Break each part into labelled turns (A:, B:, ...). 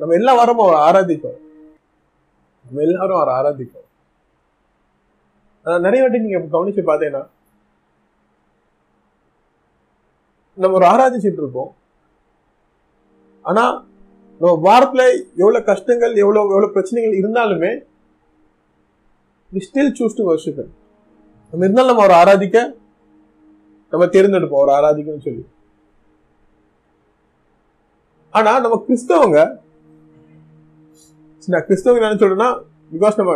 A: நம்ம எல்லா வாரமும் அவரை ஆராதிக்கும் நம்ம எல்லாரும் அவரை ஆராதிக்கும் நிறைய வாட்டி நீங்க கவனிச்சு பார்த்தீங்கன்னா நம்ம ஒரு ஆராதிச்சுட்டு இருப்போம் ஆனா நம்ம வாரத்துல எவ்வளவு கஷ்டங்கள் எவ்வளவு எவ்வளவு பிரச்சனைகள் இருந்தாலுமே ஸ்டில் சூஸ் டு வர்ஷிப் நம்ம இருந்தாலும் நம்ம ஒரு ஆராதிக்க நம்ம தேர்ந்தெடுப்போம் ஒரு ஆராதிக்கன்னு சொல்லி ஆனா நம்ம கிறிஸ்தவங்க நான் கிறிஸ்தவங்க என்ன சொல்றேன்னா பிகாஸ் நம்ம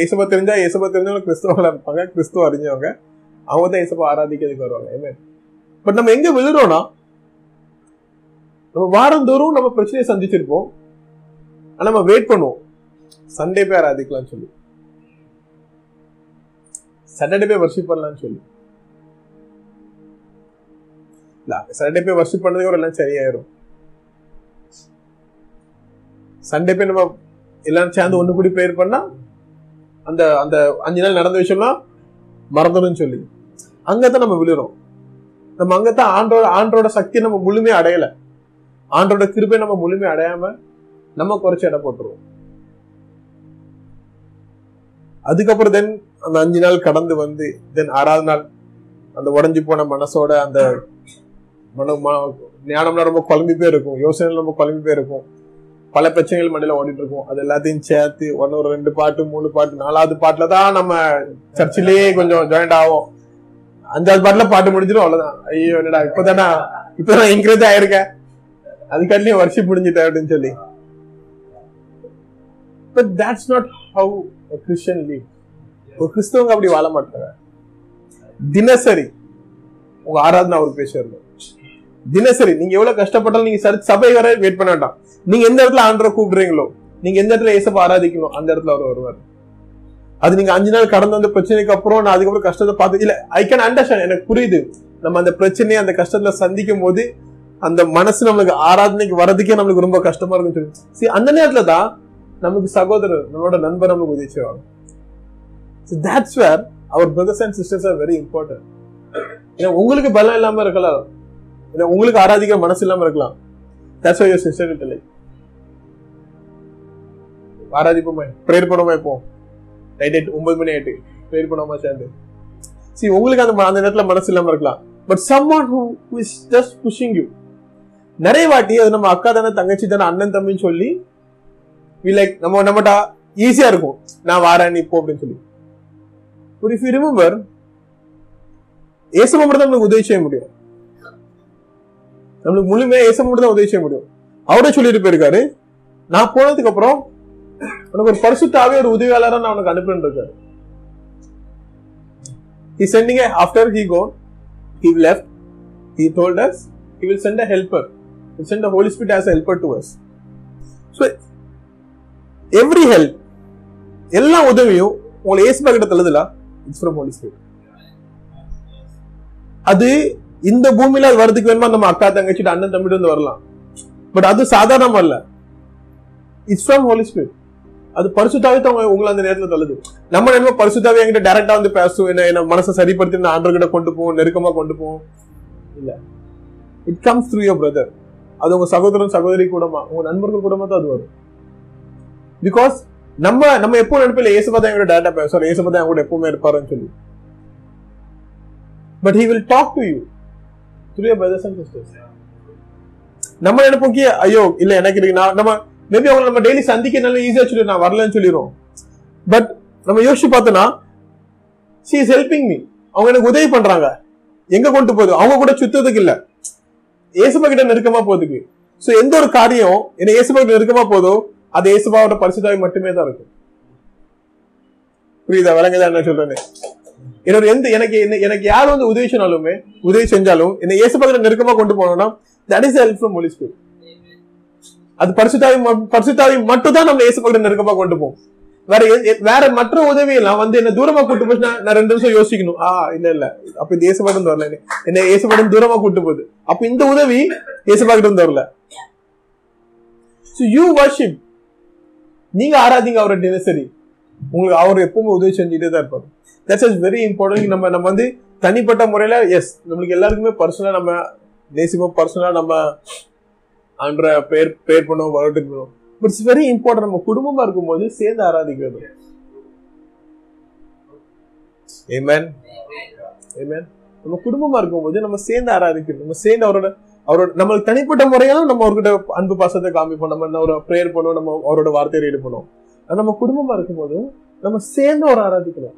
A: ஏசப்பா தெரிஞ்சா ஏசப்பா தெரிஞ்சவங்க கிறிஸ்தவங்கள இருப்பாங்க கிறிஸ்தவ அறிஞ்சவங்க அவங்க தான் ஏசப்பா ஆராதிக்கிறதுக்கு வருவாங்க ஏமே பட் நம்ம எங்க விழுறோம்னா நம்ம வாரந்தோறும் நம்ம பிரச்சனையை சந்திச்சிருப்போம் ஆனா நம்ம வெயிட் பண்ணுவோம் சண்டே போய் ஆராதிக்கலாம்னு சொல்லி சாட்டர்டே போய் வர்ஷிப் பண்ணலாம்னு சொல்லி சாட்டர்டே போய் வர்ஷிப் பண்ணதுக்கு ஒரு எல்லாம் சரியாயிரும் சண்டே போய் நம்ம எல்லாரும் சேர்ந்து ஒண்ணு கூடி பிரேயர் பண்ணா அந்த அந்த அஞ்சு நாள் நடந்த விஷயம்லாம் மறந்துடும் சொல்லி அங்கதான் நம்ம விழுறோம் நம்ம அங்கதான் ஆண்டோட ஆண்டோட சக்தி நம்ம முழுமையா அடையலை ஆண்டோட கிருபை நம்ம முழுமையாக அடையாம நம்ம குறைச்சி இடம் போட்டுருவோம் அதுக்கப்புறம் தென் அந்த அஞ்சு நாள் கடந்து வந்து தென் ஆறாவது நாள் அந்த உடஞ்சி போன மனசோட அந்த மன ஞானம்னா ரொம்ப குழம்பி போயிருக்கும் யோசனை ரொம்ப குழம்பி போயிருக்கும் பல பிரச்சனைகள் மண்டல ஓடிட்டு இருக்கும் அது எல்லாத்தையும் சேர்த்து ஒன்னு ஒரு ரெண்டு பாட்டு மூணு பாட்டு நாலாவது பாட்டுல தான் நம்ம சர்ச்சிலேயே கொஞ்சம் ஜாயிண்ட் ஆகும் அஞ்சாவது பாட்டுல பாட்டு முடிஞ்சிடும் அவ்வளவுதான் ஐயோ என்னடா இப்பதானா இப்பதான் என்கரேஜ் ஆயிருக்கேன் அதுக்காட்டிலையும் வருஷம் முடிஞ்சிட்டேன் அப்படின்னு சொல்லி but that's not how Christian live ஒரு கிறிஸ்தவங்க அப்படி வாழ மாட்டாங்க தினசரி உங்க ஆராதனை அவர் பேசிடணும் தினசரி நீங்க எவ்வளவு கஷ்டப்பட்டாலும் நீங்க சரி சபை வர வெயிட் பண்ண வேண்டாம் நீங்க எந்த இடத்துல ஆண்டரை கூப்பிடுறீங்களோ நீங்க எந்த இடத்துல ஏசப்ப ஆராதிக்கணும் அந்த இடத்துல அவர் வருவார் அது நீங்க அஞ்சு நாள் கடந்து வந்த பிரச்சனைக்கு அப்புறம் நான் அதுக்கப்புறம் கஷ்டத்தை பார்த்து இல்ல ஐ கேன் அண்டர்ஸ்டாண்ட் எனக்கு புரியுது நம்ம அந்த பிரச்சனையை அந்த கஷ்டத்துல சந்திக்கும் போது அந்த மனசு நம்மளுக்கு ஆராதனைக்கு வரதுக்கே நம்மளுக்கு ரொம்ப கஷ்டமா இருக்கு சரி அந்த நேரத்துல தான் நமக்கு சகோதரர் நம்மளோட நண்பர் நம்மளுக்கு உதவி செய்வாங்க அவர் brothers and sisters are very important ஏன்னா உங்களுக்கு பலம் இல்லாம இருக்கலாம் இல்லை உங்களுக்கு ஆராதிக்க மனசு இல்லாம இருக்கலாம் தட்ஸ் யோர் சிஸ்டர் கிட்ட ஆராதிப்போமே பிரேயர் பண்ணோமா இப்போ நைட் எயிட் ஒன்பது மணி ஆயிட்டு ப்ரேயர் பண்ணோமா சேர்ந்து சரி உங்களுக்கு அந்த அந்த நேரத்துல மனசு இல்லாம இருக்கலாம் but some one who is just pushing you நிறைய வாட்டி அது நம்ம அக்கா தானே தங்கச்சி தானே அண்ணன் தம்பின்னு சொல்லி வி லைக் நம்ம நம்மகிட்ட ஈஸியா இருக்கும் நான் வாரேன் நீ போ அப்படின்னு சொல்லி but if you remember Yesu மட்டும் தான் நமக்கு உதவி செய்ய முடியும் நம்மளுக்கு முழுமையா ஏச மட்டும் தான் உதவி செய்ய முடியும் அவரே சொல்லிட்டு போயிருக்காரு நான் போனதுக்கு அப்புறம் உனக்கு ஒரு பரிசுத்தாவே ஒரு உதவியாளராக நான் உனக்கு அனுப்புன்னு இருக்காரு he sending after he gone he left he told us he will send a helper will send a Holy Spirit as helper to us so every help எல்லா உதவியும் உங்களை ஏசுபா கிட்ட தள்ளுதுல இட்ஸ் ஃப்ரம் ஹோலி ஸ்பிரிட் அது இந்த பூமியில அது வரதுக்கு வேணுமா நம்ம அக்கா தங்கச்சிட்டு அண்ணன் தம்பிட்டு வந்து வரலாம் பட் அது சாதாரணம் அல்ல இட்ஸ் ஃப்ரம் ஹோலி ஸ்பிரிட் அது பரிசுத்தாவே தான் உங்களை அந்த நேரத்தில் தள்ளுது நம்ம என்ன பரிசுத்தாவே என்கிட்ட டேரக்டா வந்து பேசும் என்ன என்ன மனசை சரிப்படுத்தி நான் ஆண்டர் கிட்ட கொண்டு போவோம் நெருக்கமா கொண்டு போவோம் இல்ல it comes through your brother அது உங்க சகோதரன் சகோதரி கூடமா உங்க நண்பர்கள் கூடமா தான் அது வரும் பிகாஸ் நம்ம நம்ம எப்போ நினைப்பில் ஏசபா என்கிட்ட டேரக்டா பேசுவார் ஏசபா தான் எப்பவுமே இருப்பாருன்னு சொல்லி but he will talk to you three brothers and sisters நம்ம நினைப்போம் கி ஐயோ இல்ல எனக்கு இருக்கு நம்ம மேபி அவங்க நம்ம டெய்லி சந்திக்க நல்லா ஈஸியா சொல்லி நான் வரலன்னு சொல்லிடுவோம் பட் நம்ம யோசிச்சு பார்த்தோன்னா சி இஸ் ஹெல்பிங் மீ அவங்க எனக்கு உதவி பண்றாங்க எங்க கொண்டு போகுது அவங்க கூட சுத்ததுக்கு இல்ல ஏசுபா கிட்ட நெருக்கமா போகுதுக்கு ஸோ எந்த ஒரு காரியம் என்ன ஏசுபா கிட்ட நெருக்கமா போதோ அது ஏசுபாவோட பரிசுதாவை மட்டுமே தான் இருக்கும் புரியுதா விளங்குதா என்ன சொல்றேன்னு என்னோட எந்த எனக்கு என்ன எனக்கு யார் வந்து உதவி சொன்னாலுமே உதவி செஞ்சாலும் என்னை இயேசு பக்கத்துல நெருக்கமா கொண்டு போனோம்னா that is help from Holi spirit அது பரிசுத்தாவி பரிசுத்தாவி மட்டும் தான் நம்ம இயேசு பக்கத்துல நெருக்கமா கொண்டு போவோம் வேற வேற மற்ற உதவி எல்லாம் வந்து என்ன தூரமா கூட்டு போச்சு நான் ரெண்டு நிமிஷம் யோசிக்கணும் ஆ இல்ல இல்ல அப்ப இந்த இயேசு பக்கம் வரல என்ன இயேசு பக்கம் தூரமா கூட்டு போகுது அப்ப இந்த உதவி இயேசு பக்கத்துல வரல யூ வர்ஷிப் நீங்க ஆராதிங்க அவரை தினசரி உங்களுக்கு அவர் எப்பவுமே உதவி செஞ்சுட்டே தான் இருப்பாரு தட்ஸ் இஸ் வெரி இம்பார்ட்டன்ட் நம்ம நம்ம வந்து தனிப்பட்ட முறையில் எஸ் நம்மளுக்கு எல்லாருக்குமே பர்சனலாக நம்ம நேசிப்போம் பர்சனலாக நம்ம அன்ற பேர் பேர் பண்ணுவோம் வரட்டுக்கு பண்ணுவோம் பட் இட்ஸ் வெரி இம்பார்ட்டன்ட் நம்ம குடும்பமாக இருக்கும்போது சேர்ந்து ஆராதிக்கிறது ஏமேன் ஏமேன் நம்ம குடும்பமாக இருக்கும்போது நம்ம சேர்ந்து ஆராதிக்கணும் நம்ம சேர்ந்து அவரோட அவரோட நம்மளுக்கு தனிப்பட்ட முறையாலும் நம்ம அவர்கிட்ட அன்பு பாசத்தை காமிப்போம் நம்ம ஒரு ப்ரேயர் பண்ணுவோம் நம்ம அவரோட வார்த்தையை ரீடு பண்ணுவோம் நம்ம குடும்பமா இருக்கும்போது நம்ம சேர்ந்து ஒரு ஆராதிக்கணும்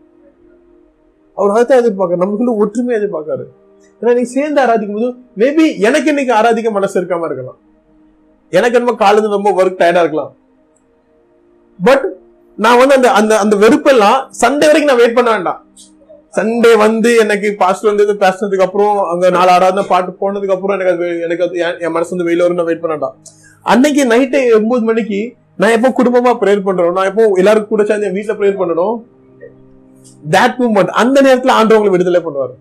A: அவர் அதை எதிர்பார்க்க நம்மளுக்குள்ள ஒற்றுமையை எதிர்பார்க்காரு ஏன்னா நீ சேர்ந்து ஆராதிக்கும் போது மேபி எனக்கு இன்னைக்கு ஆராதிக்க மனசு இருக்காம இருக்கலாம் எனக்கு என்னமோ காலேஜ் ரொம்ப ஒர்க் டயர்டா இருக்கலாம் பட் நான் வந்து அந்த அந்த அந்த வெறுப்பெல்லாம் சண்டே வரைக்கும் நான் வெயிட் பண்ண வேண்டாம் சண்டே வந்து எனக்கு பாஸ்ட் வந்து பேசினதுக்கு அப்புறம் அங்க நாலு ஆறாவது பாட்டு போனதுக்கு அப்புறம் எனக்கு அது எனக்கு அது என் மனசு வந்து வெயில் வரும் நான் வெயிட் பண்ண வேண்டாம் அன்னைக்கு நைட்டு ஒன்பது மணிக்கு நான் எப்போ குடும்பமா ப்ரேயர் பண்றோம் நான் எப்போ எல்லாருக்கும் கூட சேர்ந்து என் வீட்டுல ப்ரேயர் பண்ணணும் தட் மூமெண்ட் அந்த நேரத்துல ஆண்டவங்களை விடுதலை பண்ணுவாரு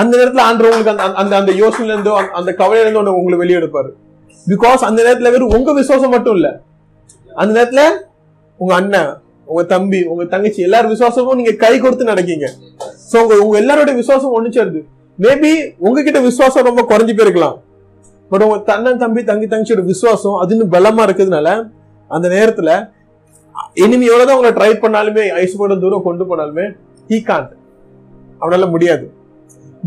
A: அந்த நேரத்துல ஆண்டவங்களுக்கு அந்த அந்த அந்த இருந்தோ அந்த கவலையில இருந்தோ உங்களை வெளியெடுப்பாரு பிகாஸ் அந்த நேரத்துல வெறும் உங்க விசுவாசம் மட்டும் இல்ல அந்த நேரத்துல உங்க அண்ணன் உங்க தம்பி உங்க தங்கச்சி எல்லாரும் விசுவாசமும் நீங்க கை கொடுத்து நடக்கீங்க சோ உங்க உங்க எல்லாரோட விசுவாசம் ஒன்னு சேருது மேபி உங்ககிட்ட விசுவாசம் ரொம்ப குறைஞ்சு போயிருக்கலாம் பட் உங்க தன்னன் தம்பி தங்கி தங்கச்சியோட விசுவாசம் அதுன்னு பலமா இருக்கிறதுனால அந்த நேரத்துல இனிமே எவ்வளவுதான் உங்களை ட்ரை பண்ணாலுமே ஐஸ் கூட தூரம் கொண்டு போனாலுமே ஹீ கான்ட் அவனால முடியாது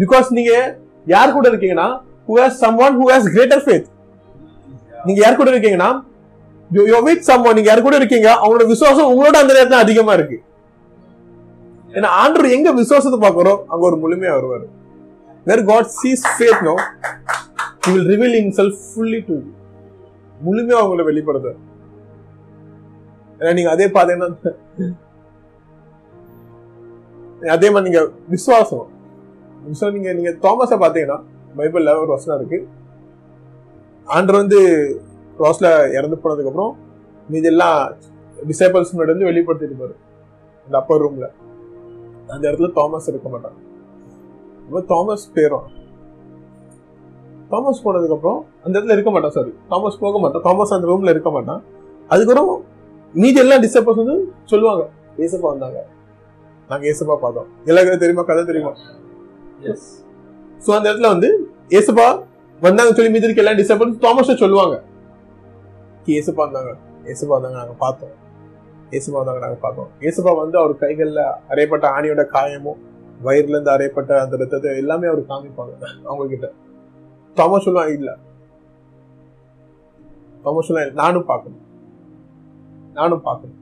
A: பிகாஸ் நீங்க யார் கூட இருக்கீங்கன்னா who has some one who has greater faith நீங்க யார் கூட இருக்கீங்கன்னா யோ வித் சம் ஒன் நீங்க யார் கூட இருக்கீங்க அவங்களோட விசுவாசம் உங்களோட அந்த நேரத்துல அதிகமா இருக்கு ஏன்னா ஆண்டவர் எங்க விசுவாசத்தை பாக்குறோம் அங்க ஒரு முழுமையா வருவார் where God sees faith no will reveal in self fully to முழுமையா அவங்கள வெளிப்படுத்துறாரு ஏன்னா நீங்க அதே பாத்தீங்கன்னா அதே மாதிரி நீங்க விசுவாசம் ஸோ நீங்க நீங்க தாமஸை பார்த்தீங்கன்னா பைபிள்ல ஒரு வசனம் இருக்கு ஆண்டர் வந்து ரோஸ்ல இறந்து போனதுக்கு அப்புறம் எல்லாம் டிசைபிள்ஸ் முன்னாடி வந்து வெளிப்படுத்திட்டு போறாரு அந்த அப்பர் ரூம்ல அந்த இடத்துல தாமஸ் இருக்க மாட்டான் அப்போ தாமஸ் பேரும் தாமஸ் போனதுக்கு அப்புறம் அந்த இடத்துல இருக்க மாட்டான் சாரி தாமஸ் போக மாட்டான் தாமஸ் அந்த ரூம்ல இருக்க மாட்டான் அதுக்கப்புறம் மீதி எல்லாம் டிஸ்டர்பன்ஸ் வந்து சொல்லுவாங்க ஏசப்பா வந்தாங்க நாங்க ஏசப்பா பார்த்தோம் எல்லாருக்கும் தெரியுமா கதை தெரியுமா எஸ் ஸோ அந்த இடத்துல வந்து ஏசப்பா வந்தாங்க சொல்லி மீதி இருக்க எல்லாம் டிஸ்டர்பன்ஸ் தாமஸ் சொல்லுவாங்க ஏசப்பா வந்தாங்க ஏசப்பா வந்தாங்க நாங்க பார்த்தோம் ஏசப்பா வந்தாங்க நாங்க பார்த்தோம் ஏசப்பா வந்து அவர் கைகள்ல அறையப்பட்ட ஆணியோட காயமும் வயிறுல இருந்து அறையப்பட்ட அந்த ரத்தத்தை எல்லாமே அவர் காமிப்பாங்க அவங்க கிட்ட தாமஸ் சொல்லுவாங்க இல்ல தாமஸ் சொல்லுவாங்க நானும் பார்க்கணும் நானும் பார்க்குறேன்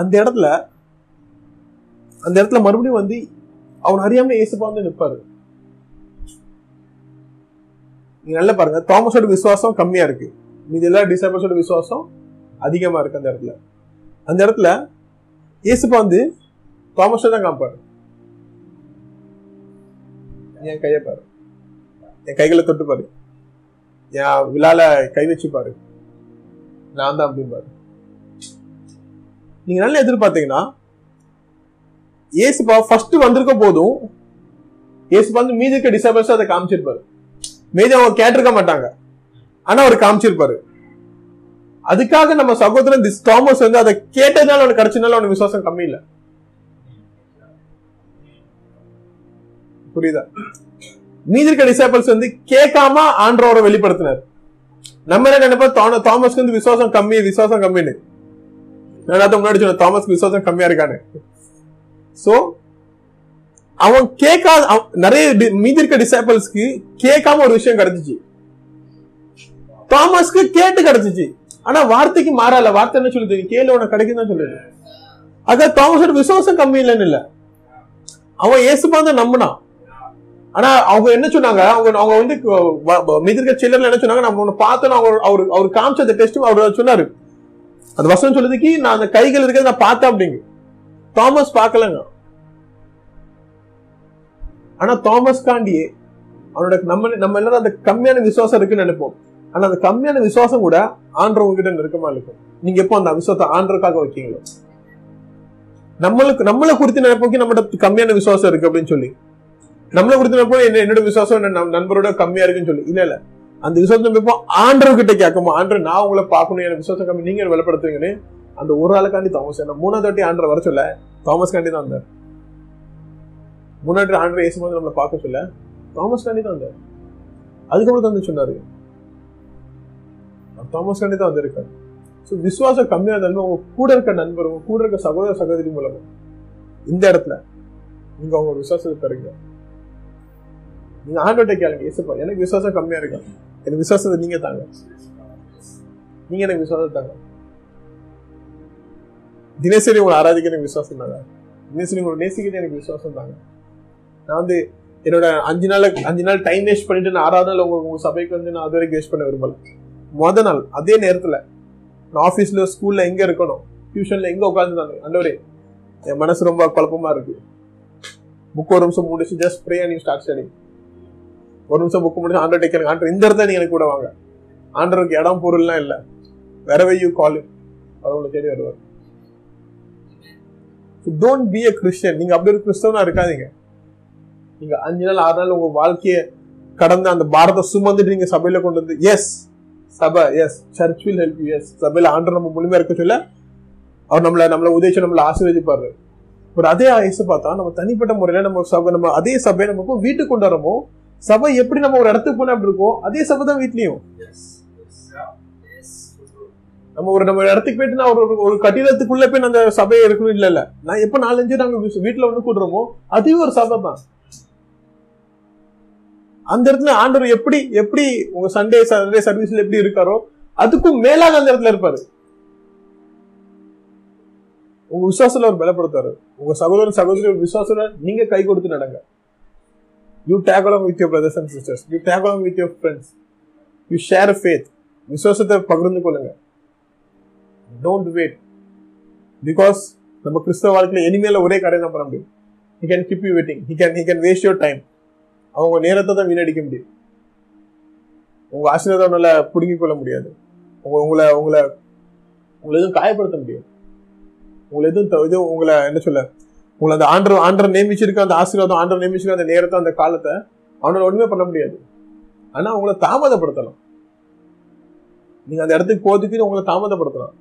A: அந்த இடத்துல அந்த இடத்துல மறுபடியும் வந்து அவன் அறியாம ஏசு வந்து நிற்பாரு நீங்க நல்லா பாருங்க தாமஸோட விசுவாசம் கம்மியா இருக்கு மீதி எல்லா டிசைபிள்ஸோட விசுவாசம் அதிகமா இருக்கு அந்த இடத்துல அந்த இடத்துல ஏசப்பா வந்து தாமஸ் தான் காப்பாரு என் கையை பாரு என் கைகளை தொட்டு பாரு என் விழால கை வச்சு பாரு நான் தான் அப்படிம்பாரு நீங்க நல்லா எதிர்பார்த்தீங்கன்னா ஏசுபா ஃபர்ஸ்ட் வந்திருக்க போதும் ஏசுபா வந்து மீதி இருக்க டிசபிள்ஸ் அதை காமிச்சிருப்பாரு மீதி அவங்க கேட்டிருக்க மாட்டாங்க ஆனா அவர் காமிச்சிருப்பாரு அதுக்காக நம்ம சகோதரன் திஸ் தாமஸ் வந்து அதை கேட்டதுனால அவனுக்கு கிடைச்சதுனால அவனுக்கு விசுவாசம் கம்மி இல்லை புரியுதா மீதி இருக்க டிசேபிள்ஸ் வந்து கேட்காம ஆண்டவரை வெளிப்படுத்தினார் நம்ம என்ன நினைப்போம் தாமஸ்க்கு வந்து விசுவாசம் கம்மி விசுவாசம் கம்மின்னு நான் முன்னாடி சொன்ன தாமஸ்க்கு விசுவாசம் கம்மியா இருக்கானு சோ அவன் கேட்காத நிறைய மீதி இருக்க டிசைபிள்ஸ்க்கு கேட்காம ஒரு விஷயம் கிடைச்சிச்சு தாமஸ்க்கு கேட்டு கிடைச்சிச்சு ஆனா வார்த்தைக்கு மாறல வார்த்தை என்ன சொல்லுது கேள்வி உனக்கு கிடைக்கும் தான் சொல்லுது அதான் தாமஸோட விசுவாசம் கம்மி இல்லைன்னு இல்ல அவன் தான் நம்பினான் ஆனா அவங்க என்ன சொன்னாங்க அவங்க அவங்க வந்து மிதிர்க சில்லர்ல என்ன சொன்னாங்க நம்ம ஒன்று பார்த்தோம் அவர் அவர் அவர் காமிச்ச அந்த டெஸ்ட் அவர் சொன்னாரு அந்த வசனம் சொல்லுதுக்கு நான் அந்த கைகள் இருக்கிறத நான் பார்த்தேன் அப்படிங்க தாமஸ் பார்க்கலங்க ஆனா தாமஸ் காண்டியே அவனோட நம்ம நம்ம எல்லாரும் அந்த கம்மியான விசுவாசம் இருக்குன்னு நினைப்போம் ஆனா அந்த கம்மியான விசுவாசம் கூட ஆண்டவங்க கிட்ட நெருக்கமா இருக்கும் நீங்க எப்போ அந்த விசுவத்தை ஆண்டருக்காக வைக்கீங்களோ நம்மளுக்கு நம்மளை குறித்து நினைப்போக்கி நம்மகிட்ட கம்மியான விசுவாசம் இருக்கு அப்படின்னு சொல்லி நம்மள கொடுத்தன என்ன என்னோட விசுவாசம் நண்பரோட கம்மியா இருக்குன்னு சொல்லி இல்ல இல்ல அந்த விசுவாசம் நம்ம ஆண்டவர் கிட்ட கேட்கமா ஆண்டர் நான் உங்களை பார்க்கணும் எனக்கு விசுவாசம் கம்மி நீங்க வெளிப்படுத்துவீங்கன்னு அந்த ஒரு ஆளுக்காண்டி தாமஸ் என்ன மூணாவது வாட்டி ஆண்டர் வர சொல்ல தாமஸ் காண்டி தான் வந்தார் முன்னாடி ஆண்டர் போது நம்மளை பார்க்க சொல்ல தாமஸ் காண்டி தான் வந்தார் அதுக்கப்புறம் தந்து சொன்னாரு தாமஸ் காண்டி தான் வந்திருக்காரு ஸோ விசுவாசம் கம்மியாக இருந்தாலும் உங்க கூட இருக்க நண்பர் உங்க கூட இருக்க சகோதர சகோதரி மூலமா இந்த இடத்துல நீங்க அவங்க விசுவாசத்தை பெறுங்க நீங்க ஆண்டோட்ட கேளுங்க இயேசுப்பா எனக்கு விசுவாசம் கம்மியா இருக்கு எனக்கு விசுவாசத்தை நீங்க தாங்க நீங்க எனக்கு விசுவாசம் தாங்க தினசரி உங்களை ஆராதிக்க எனக்கு விசுவாசம் தாங்க தினசரி உங்களை நேசிக்கிறது எனக்கு விசுவாசம் தாங்க நான் வந்து என்னோட அஞ்சு நாள் அஞ்சு நாள் டைம் வேஸ்ட் பண்ணிட்டு நான் ஆறாவது நாள் உங்க சபைக்கு வந்து நான் அது வரைக்கும் வேஸ்ட் பண்ண விரும்பல முத நாள் அதே நேரத்துல நான் ஆஃபீஸ்ல ஸ்கூல்ல எங்க இருக்கணும் டியூஷன்ல எங்க உட்காந்து தாங்க அண்டவரே என் மனசு ரொம்ப குழப்பமா இருக்கு முக்கோ ஒரு நிமிஷம் முடிச்சு just pray and start studying ஒரு நிமிஷம் புக் முடிச்சு ஆண்டர் டேக் எனக்கு ஆண்டர் இந்த இடத்த நீங்கள் எனக்கு கூட வாங்க ஆண்டருக்கு இடம் பொருள்லாம் இல்லை வெறவை யூ கால் அவர் உங்களை தேடி வருவார் டோன்ட் பி அ கிறிஸ்டியன் நீங்கள் அப்படி ஒரு கிறிஸ்தவனா இருக்காதீங்க நீங்கள் அஞ்சு நாள் ஆறு நாள் உங்கள் வாழ்க்கையை கடந்து அந்த பாரத்தை சுமந்துட்டு நீங்கள் சபையில் கொண்டு வந்து எஸ் சபை yes church will help you yes சபையில் ஆண்டர் நம்ம முழுமையாக இருக்க சொல்ல அவர் நம்மளை நம்மளை உதவிச்சு நம்மளை ஆசீர்வதிப்பாரு ஒரு அதே ஆயுசு பார்த்தா நம்ம தனிப்பட்ட முறையில் நம்ம சபை நம்ம அதே சபையை நமக்கும் வீட்டுக்கு கொண்டு வரமோ சபை எப்படி நம்ம ஒரு இடத்துக்கு போனா அப்படி இருக்கோம் அதே சபை தான் வீட்லயும் நம்ம ஒரு நம்ம இடத்துக்கு போயிட்டு நான் ஒரு ஒரு கட்டிடத்துக்குள்ள போய் அந்த சபையை இருக்கணும் இல்ல இல்ல நான் எப்ப நாலஞ்சு நாங்க வீட்டுல ஒண்ணு கூடுறோமோ அதுவே ஒரு சபை தான் அந்த இடத்துல ஆண்டவர் எப்படி எப்படி உங்க சண்டே சண்டே சர்வீஸ்ல எப்படி இருக்காரோ அதுக்கும் மேலாக அந்த இடத்துல இருப்பாரு உங்க விசுவாசத்துல அவர் பலப்படுத்தாரு உங்க சகோதரன் சகோதரி விசுவாசத்துல நீங்க கை கொடுத்து நடங்க you take along with your brothers and sisters you take along with your friends you share faith விசுவாசத்தை பகிர்ந்து கொள்ளுங்க டோன்ட் வெயிட் பிகாஸ் நம்ம கிறிஸ்தவ வாழ்க்கையில் இனிமேல ஒரே கடை தான் பண்ண முடியும் he can keep you waiting he can he can waste your time அவங்க நேரத்தை தான் வீணடிக்க முடியும் உங்க ஆசீர்வாதம் நல்லா பிடுங்கிக் கொள்ள முடியாது உங்க உங்களை உங்களை உங்களை எதுவும் காயப்படுத்த முடியாது உங்களை எதுவும் எதுவும் உங்களை என்ன சொல்ல உங்களை அந்த ஆண்டர் ஆண்டர் நியமிச்சிருக்க அந்த ஆசீர்வாதம் ஆண்டர் நியமிச்சிருக்க அந்த நேரத்தை அந்த காலத்தை அவனால் ஒன்றுமே பண்ண முடியாது ஆனால் உங்களை தாமதப்படுத்தலாம் நீங்கள் அந்த இடத்துக்கு போகிறதுக்கு உங்களை தாமதப்படுத்தலாம்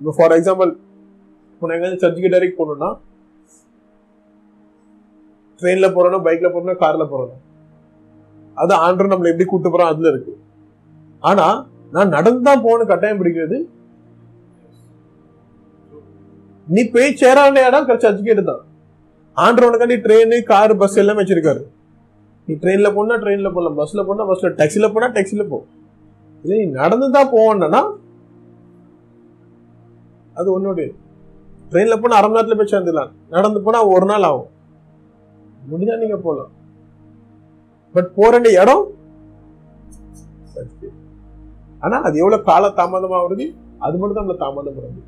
A: இப்போ ஃபார் எக்ஸாம்பிள் இப்போ நாங்கள் சர்ச்சுக்கு டைரக்ட் போகணும்னா ட்ரெயினில் போகிறோன்னா பைக்கில் போகிறோம்னா காரில் போகிறோம் அது ஆண்டர் நம்மளை எப்படி கூட்டு போகிறோம் அதில் இருக்குது ஆனால் நான் நடந்து தான் போகணும் கட்டாயம் பிடிக்கிறது நீ போய் சேர வேண்டிய இடம் சர்ச்சுக்கேட்டு தான் ஆண்டவனுக்காண்டி ட்ரெயின் கார் பஸ் எல்லாமே வச்சிருக்காரு நீ ட்ரெயினில் போனால் ட்ரெயினில் போகலாம் பஸ்ஸில் போனால் பஸ்ஸில் டாக்ஸில போனால் டாக்ஸில போ இல்லை நீ நடந்து தான் போவோன்னா அது உன்னுடைய ட்ரெயினில் போனால் அரை மணி நேரத்தில் போய் சேர்ந்துடலாம் நடந்து போனால் ஒரு நாள் ஆகும் முடிஞ்சால் நீங்கள் போகலாம் பட் போகிற இடம் ஆனால் அது எவ்வளோ கால தாமதமாக வருது அது மட்டும் தான் தாமதம் பண்ணுறது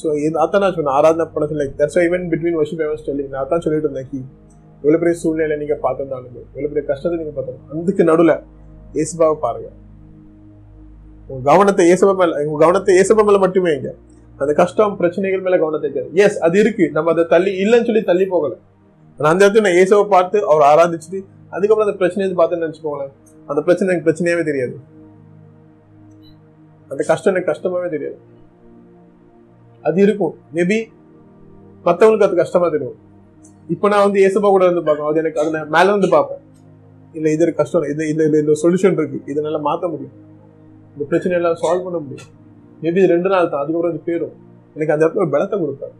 A: ஸோ இது அதான் நான் சொன்னேன் ஆராதனை படத்தில் like that's even between worship I was நான் தான் சொல்லிட்டு இருந்தேன் கி எவ்வளோ பெரிய சூழ்நிலை நீங்கள் பார்த்துருந்தாலும் எவ்வளோ பெரிய கஷ்டத்தை நீங்கள் பார்த்தோம் அதுக்கு நடுவில் ஏசுபாவை பாருங்க உங்க கவனத்தை ஏசப்ப மேல உங்க கவனத்தை ஏசப்ப மேல மட்டுமே இங்க அந்த கஷ்டம் பிரச்சனைகள் மேல கவனத்தை வைக்காது எஸ் அது இருக்கு நம்ம அதை தள்ளி இல்லைன்னு சொல்லி தள்ளி போகல ஆனா அந்த இடத்துல நான் ஏசவை பார்த்து அவர் ஆராதிச்சுட்டு அதுக்கப்புறம் அந்த பிரச்சனையை பார்த்துன்னு நினைச்சுக்கோங்களேன் அந்த பிரச்சனை எனக்கு பிரச்சனையாவே தெரியாது அந்த கஷ்டம் எனக்கு கஷ்டமாவே தெரியாது அது இருக்கும் மேபி மற்றவங்களுக்கு அது கஷ்டமா தெரியும் இப்போ நான் வந்து ஏசப்பா கூட இருந்து பார்க்கணும் அது எனக்கு அது நான் மேலே இருந்து பார்ப்பேன் இல்லை இது கஷ்டம் இது இந்த இந்த சொல்யூஷன் இருக்கு இதனால மாற்ற முடியும் இந்த பிரச்சனை எல்லாம் சால்வ் பண்ண முடியும் மேபி இது ரெண்டு நாள் தான் அதுக்கப்புறம் அது பேரும் எனக்கு அந்த இடத்துல ஒரு பலத்தை கொடுப்பாரு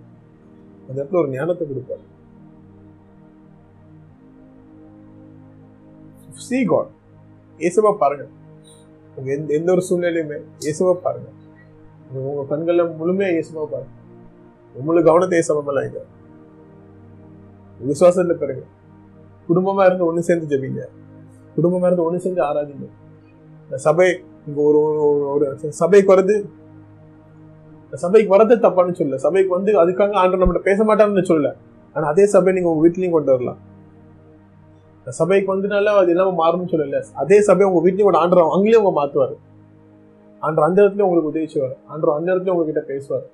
A: அந்த இடத்துல ஒரு ஞானத்தை கொடுப்பாரு சி காட் ஏசப்பா பாருங்க எந்த எந்த ஒரு சூழ்நிலையுமே ஏசப்பா பாருங்க உங்க கண்கள்ல முழுமையா இயேசுமா பாருங்க உங்களுக்கு கவனத்தை ஏசமெல்லாம் இது விசுவாசத்துல பிறகு குடும்பமா இருந்து ஒண்ணு சேர்ந்து ஜபிங்க குடும்பமா இருந்து ஒண்ணு சேர்ந்து ஆராதிங்க இந்த சபை இங்க ஒரு ஒரு சபைக்கு வருது சபைக்கு வரது தப்பான்னு சொல்லல சபைக்கு வந்து அதுக்காக ஆண்டு நம்மகிட்ட பேச மாட்டான்னு சொல்லல ஆனா அதே சபை நீங்க உங்க வீட்லயும் கொண்டு வரலாம் சபைக்கு வந்தனால அது இல்லாம மாறணும்னு சொல்லல அதே சபை உங்க வீட்லயும் கூட ஆண்டவர் அங்கேயும் உங்க மாத்துவாரு அன்று அந்த இடத்துல உங்களுக்கு உதவி செய்வார் அன்று அந்த இடத்துல உங்ககிட்ட பேசுவார்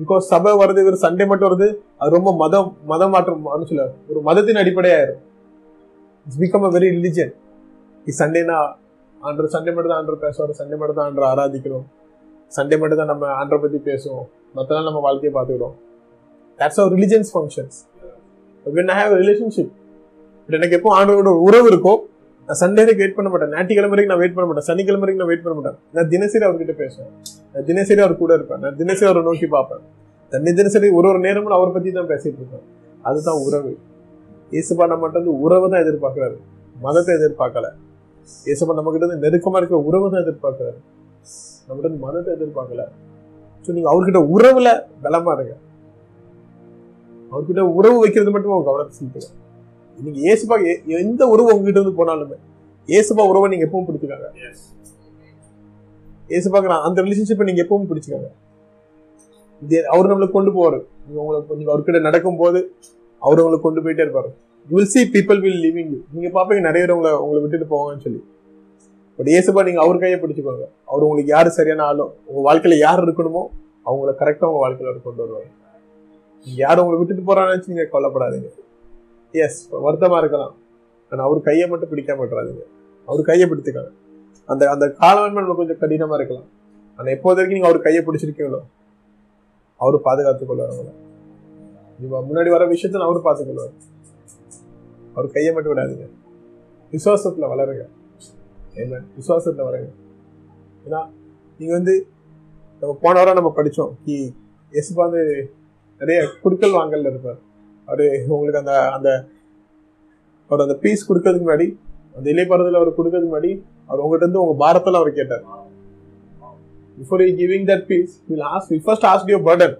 A: பிகாஸ் சபை வருது இவர் சண்டே மட்டும் வருது அது ரொம்ப மதம் மதம் மாற்றம் சொல்ல ஒரு மதத்தின் அடிப்படையாயிரும் it's become a very religion இது சண்டேனா அன்று சண்டே மட்டும் தான் அன்று பேசுவார் சண்டே மட்டும் தான் அன்று ஆராதிக்கிறோம் சண்டே மட்டும் தான் நம்ம ஆண்டரை பற்றி பேசுவோம் மற்றதான் நம்ம வாழ்க்கையை பார்த்துக்கிறோம் that's our religions functions I have relationship எனக்கு எப்போ ஆண்டோட உறவு இருக்கும் நான் சண்டே வரைக்கும் வெயிட் பண்ண மாட்டேன் ஞாயிற்றுக்கிழமை வரைக்கும் நான் வெயிட் பண்ண மாட்டேன் சனிக்கிழமை வரைக்கும் நான் வெயிட் பண்ண மாட்டேன் நான் தினசரி அவர்கிட்ட பேசுவேன் நான் தினசரி அவர் கூட இருப்பேன் நான் தினசரி அவரை நோக்கி பார்ப்பேன் தண்ணி தினசரி ஒரு ஒரு நேரமும் அவரை பத்தி தான் பேசிட்டு இருப்பேன் அதுதான் உறவு இயேசுபா நம்ம வந்து உறவு தான் எதிர்பார்க்குறாரு மதத்தை எதிர்பார்க்கல நம்ம நம்மகிட்ட இருந்து நெருக்கமா இருக்கிற உறவு தான் நம்ம கிட்ட இருந்து மதத்தை எதிர்பார்க்கல ஸோ நீங்க அவர்கிட்ட உறவுல பலமா இருங்க அவர்கிட்ட உறவு வைக்கிறது மட்டும் அவங்க கவனத்தை செலுத்துவேன் நீங்க ஏசுபா எந்த உறவு உங்ககிட்ட இருந்து போனாலுமே ஏசுபா உறவை நீங்க எப்பவும் பிடிச்சுக்காங்க ஏசுபாக்கு அந்த ரிலேஷன்ஷிப்பை நீங்க எப்பவும் பிடிச்சுக்காங்க அவர் நம்மளை கொண்டு போவாரு உங்களுக்கு நீங்க அவர்கிட்ட நடக்கும் போது அவர் உங்களை கொண்டு போயிட்டே இருப்பாரு will see people will living you நீங்க பாப்பீங்க நிறைய பேர் உங்களை உங்களை விட்டுட்டு போவாங்கன்னு சொல்லி பட் ஏசுபா நீங்க அவர் கையை பிடிச்சுக்கோங்க அவர் உங்களுக்கு யாரு சரியான ஆளும் உங்க வாழ்க்கையில யார் இருக்கணுமோ அவங்கள கரெக்டா உங்க வாழ்க்கையில கொண்டு வருவாங்க யாரும் உங்களை விட்டுட்டு போறான்னு நினைச்சு நீங்க கொல்லப்படாதீங்க எஸ் வருத்தமா இருக்கலாம் ஆனால் அவர் கையை மட்டும் பிடிக்க மாட்டுறாதுங்க அவர் கையை பிடித்துக்காங்க அந்த அந்த காலம் நம்ம கொஞ்சம் கடினமா இருக்கலாம் ஆனால் எப்போது வரைக்கும் நீங்கள் அவர் கையை பிடிச்சிருக்கீங்களோ அவரு பாதுகாத்துக் கொள்வார் முன்னாடி வர விஷயத்த அவர் பார்த்துக்கொள்வாரு அவர் கையை மட்டும் விடாதுங்க விசுவாசத்தில் வளருங்க என்ன விசுவாசத்தில் வளருங்க ஏன்னா நீங்கள் வந்து நம்ம போன வாரம் நம்ம படிச்சோம் கி எசுபா வந்து நிறைய குடுக்கல் வாங்கல இருப்பார் அப்படியே உங்களுக்கு அந்த அந்த அவர் அந்த பீஸ் கொடுக்கறதுக்கு முன்னாடி அந்த இலைப்பாறுதல் அவர் கொடுக்கறதுக்கு முன்னாடி அவர் உங்ககிட்ட இருந்து உங்க பாரத்தில் அவர் கேட்டார் before you giving that peace will ask you first ask your burden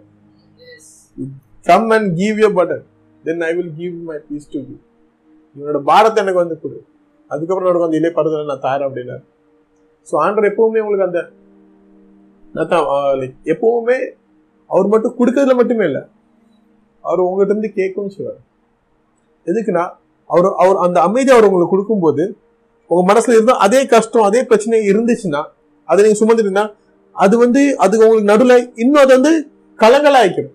A: come and give your burden
B: then I will give my peace to you இவனோட பாரத்தை எனக்கு வந்து கொடு அதுக்கப்புறம் எனக்கு வந்து இலைப்பாறுதலை நான் தரேன் அப்படின்னாரு ஸோ ஆண்டர் எப்பவுமே உங்களுக்கு அந்த நான் லைக் எப்பவுமே அவர் மட்டும் கொடுக்கறதுல மட்டுமே இல்லை அவர் உங்ககிட்ட இருந்து கேட்கும்னு சொல்லுவார் எதுக்குன்னா அவர் அவர் அந்த அமைதி அவர் உங்களுக்கு கொடுக்கும்போது உங்க மனசுல இருந்தால் அதே கஷ்டம் அதே பிரச்சனை இருந்துச்சுன்னா அதை நீங்க சுமந்துட்டீங்கன்னா அது வந்து அது உங்களுக்கு நடுவில் இன்னும் அது வந்து கலங்களாய்க்கும்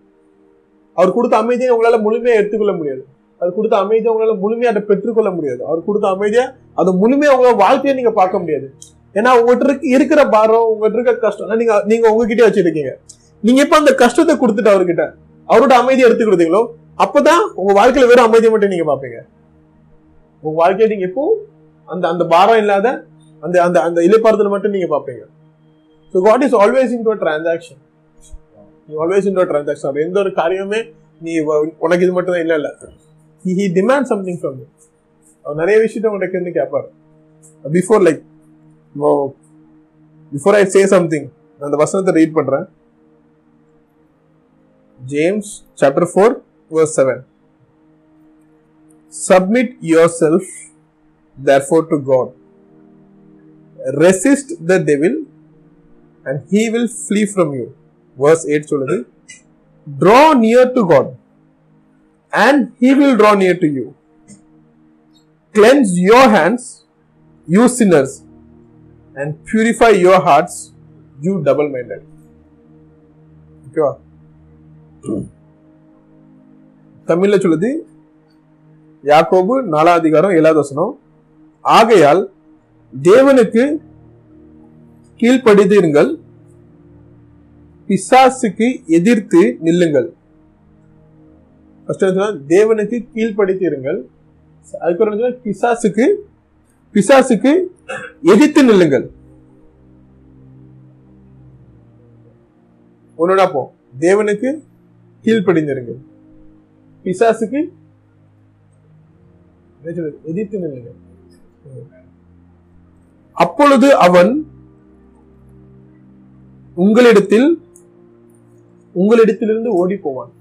B: அவர் கொடுத்த அமைதியை உங்களால் முழுமையாக எடுத்துக்கொள்ள முடியாது அவர் கொடுத்த அமைதியை உங்களால் முழுமையாக அதை பெற்றுக்கொள்ள முடியாது அவர் கொடுத்த அமைதியா அதை முழுமையாக உங்களோட வாழ்க்கையை நீங்கள் பார்க்க முடியாது ஏன்னா உங்ககிட்ட இருக்கிற பாரம் உங்ககிட்ட இருக்க கஷ்டம் நீங்க நீங்க உங்ககிட்டயே வச்சிருக்கீங்க நீங்க இப்ப அந்த கஷ்டத்தை கொடுத்துட்டு அவர்கிட்ட அவரோட அமைதியை எடுத்து கொடுத்தீங்களோ அப்பதான் உங்க வாழ்க்கையில வெறும் அமைதியை மட்டும் நீங்க பாப்பீங்க உங்க வாழ்க்கையை நீங்க எப்போ அந்த அந்த பாரம் இல்லாத அந்த அந்த அந்த இலைப்பாரத்துல மட்டும் நீங்க பாப்பீங்க so God is always in to transaction நீ ஆல்வேஸ் இன் டு டிரான்சாக்ஷன் எந்த ஒரு காரியமே நீ உனக்கு இது மட்டும் தான் இல்லை இல்லை ஹி டிமாண்ட் சம்திங் ஃப்ரம் அவர் நிறைய விஷயத்த உங்கள்கிட்ட இருந்து கேட்பாரு before like before I say something நான் அந்த வசனத்தை ரீட் பண்ணுறேன் James chapter 4 verse 7. Submit yourself therefore to God. Resist the devil and he will flee from you. Verse 8 சொல்லுது Draw near to God and he will draw near to you. Cleanse your hands, you sinners, and purify your hearts, you double minded. Okay. தமிழ்ல சொல்லுது யாக்கோபு நாலாதிகாரம் ஏழாவது வசனம் ஆகையால் தேவனுக்கு கீழ்ப்படிதீர்கள் பிசாசுக்கு எதிர்த்து நில்லுங்கள் தேவனுக்கு கீழ்ப்படுத்திருங்கள் அதுக்கப்புறம் பிசாசுக்கு பிசாசுக்கு எதிர்த்து நில்லுங்கள் ஒன்னு போ தேவனுக்கு கீழ்ப்படிந்திருங்க பிசாசுக்கு எதிர்த்து நில்லுங்க அப்பொழுது அவன் உங்களிடத்தில் உங்களிடத்திலிருந்து ஓடி போவான்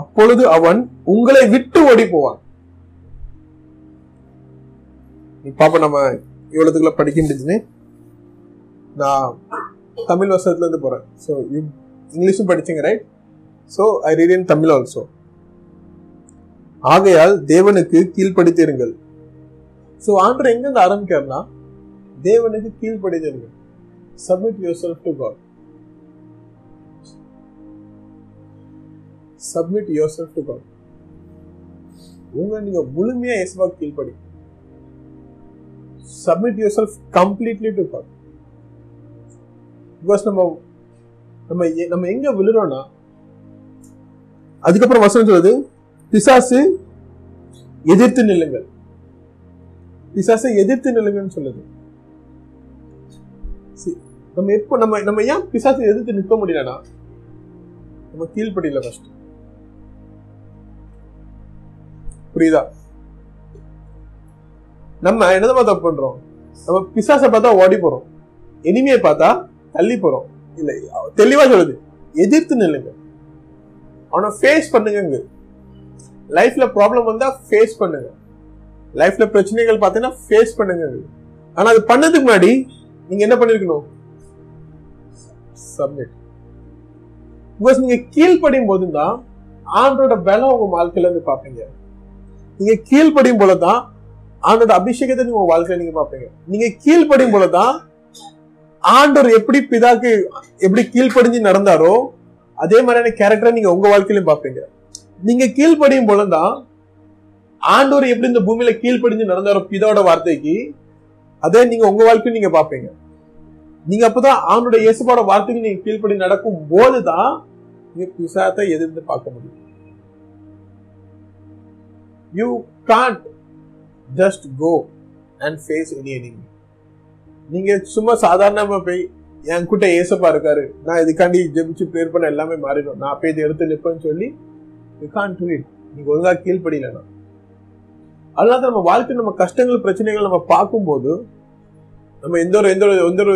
B: அப்பொழுது அவன் உங்களை விட்டு ஓடி போவான் பாப்ப நம்ம இவ்வளவுக்குள்ள படிக்க முடிஞ்சுன்னு நான் தமிழ் இருந்து போறேன் ஸோ யூ இங்கிலீஷும் படிச்சீங்க right so I read in Tamil also ஆகையால் தேவனுக்கு கீழ்ப்படுத்திருங்கள் ஸோ ஆண்டர் எங்கேருந்து ஆரம்பிக்கிறனா தேவனுக்கு கீழ்ப்படுத்திருங்கள் submit yourself to God submit yourself to God உங்க நீங்க முழுமையா எஸ்பாக் கீழ்படி submit yourself completely to God because நம்ம நம்ம நம்ம எங்க விழுறோம்னா அதுக்கப்புறம் வசனம் சொல்றது பிசாசு எதிர்த்து நிலுங்கள் பிசாசை எதிர்த்து நில்லுங்கன்னு சொல்லுது நம்ம எப்போ நம்ம நம்ம ஏன் பிசாசை எதிர்த்து நிற்க முடியலனா நம்ம கீழ்படியில ஃபர்ஸ்ட் புரியுதா நம்ம என்னதான் பார்த்தா பண்றோம் நம்ம பிசாசை பார்த்தா ஓடி போறோம் இனிமையை பார்த்தா தள்ளி போறோம் இல்லை தெளிவா சொல்லுது எதிர்த்து நில்லுங்க ஆனா ஃபேஸ் பண்ணுங்க லைஃப்ல ப்ராப்ளம் வந்தா ஃபேஸ் பண்ணுங்க லைஃப்ல பிரச்சனைகள் பார்த்தீங்கன்னா ஃபேஸ் பண்ணுங்க ஆனா அது பண்ணதுக்கு முன்னாடி நீங்க என்ன பண்ணிருக்கணும் நீங்க கீழ்படியும் நீங்கள் போது தான் ஆண்டோட பலம் உங்க வாழ்க்கையில இருந்து பாப்பீங்க நீங்க கீழ்படியும் போலதான் ஆண்டோட அபிஷேகத்தை உங்க வாழ்க்கையில நீங்க பாப்பீங்க நீங்க கீழ்படியும் போலதான் ஆண்டவர் எப்படி பிதாக்கு எப்படி கீழ்ப்படிஞ்சு நடந்தாரோ அதே மாதிரியான கேரக்டரை நீங்க உங்க வாழ்க்கையிலும் பார்ப்பீங்க நீங்க கீழ்ப்படியும் போலதான் ஆண்டவர் எப்படி இந்த பூமியில கீழ்படிஞ்சு நடந்தாரோ பிதாவோட வார்த்தைக்கு அதே நீங்க உங்க வாழ்க்கையும் நீங்க பார்ப்பீங்க நீங்க அப்பதான் ஆண்டோட இயேசுபாட வார்த்தைக்கு நீங்க கீழ்படி நடக்கும் போதுதான் நீங்க பிசாத்தை எதிர்த்து பார்க்க முடியும் you can't just go and face any enemy நீங்க சும்மா சாதாரணமா போய் என் கூட்ட ஏசப்பா இருக்காரு நான் இதுக்காண்டி ஜெபிச்சு பேர் பண்ண எல்லாமே மாறிடும் நான் போய் இதை எடுத்து நிற்பேன்னு சொல்லி யூ கான் டூ இட் நீங்க ஒழுங்கா கீழ்படியிலனா அதனால நம்ம வாழ்க்கை நம்ம கஷ்டங்கள் பிரச்சனைகள் நம்ம பார்க்கும்போது நம்ம எந்த ஒரு எந்த ஒரு எந்த ஒரு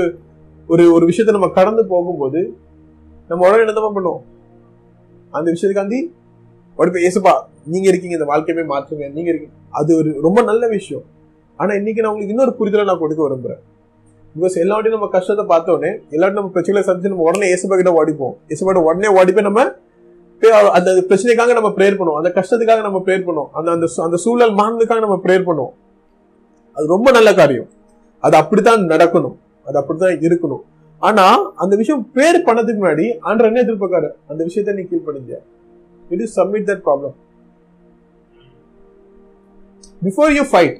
B: ஒரு ஒரு விஷயத்த நம்ம கடந்து போகும்போது நம்ம உடனே என்னதமா பண்ணுவோம் அந்த விஷயத்துக்காண்டி உடனே ஏசப்பா நீங்க இருக்கீங்க இந்த வாழ்க்கையுமே மாற்றுங்க நீங்க இருக்கீங்க அது ஒரு ரொம்ப நல்ல விஷயம் ஆனா இன்னைக்கு நான் உங்களுக்கு இன்னொரு புரிதலை நான் கொடுக்க விரும்புறேன் பிகாஸ் எல்லாட்டையும் நம்ம கஷ்டத்தை பார்த்தோன்னே எல்லாட்டும் நம்ம பிரச்சனை சந்திச்சு நம்ம உடனே ஏசப்பா கிட்ட ஓடிப்போம் ஏசப்பாட்ட உடனே ஓடி போய் நம்ம அந்த பிரச்சனைக்காக நம்ம ப்ரேயர் பண்ணுவோம் அந்த கஷ்டத்துக்காக நம்ம ப்ரேயர் பண்ணுவோம் அந்த அந்த அந்த சூழல் மாறினதுக்காக நம்ம ப்ரேயர் பண்ணுவோம் அது ரொம்ப நல்ல காரியம் அது அப்படித்தான் நடக்கணும் அது அப்படித்தான் இருக்கணும் ஆனா அந்த விஷயம் பேர் பண்ணதுக்கு முன்னாடி ஆண்டர் என்ன எதிர்பார்க்காரு அந்த விஷயத்த நீ கீழ் பண்ணுங்க it is submit that problem before you fight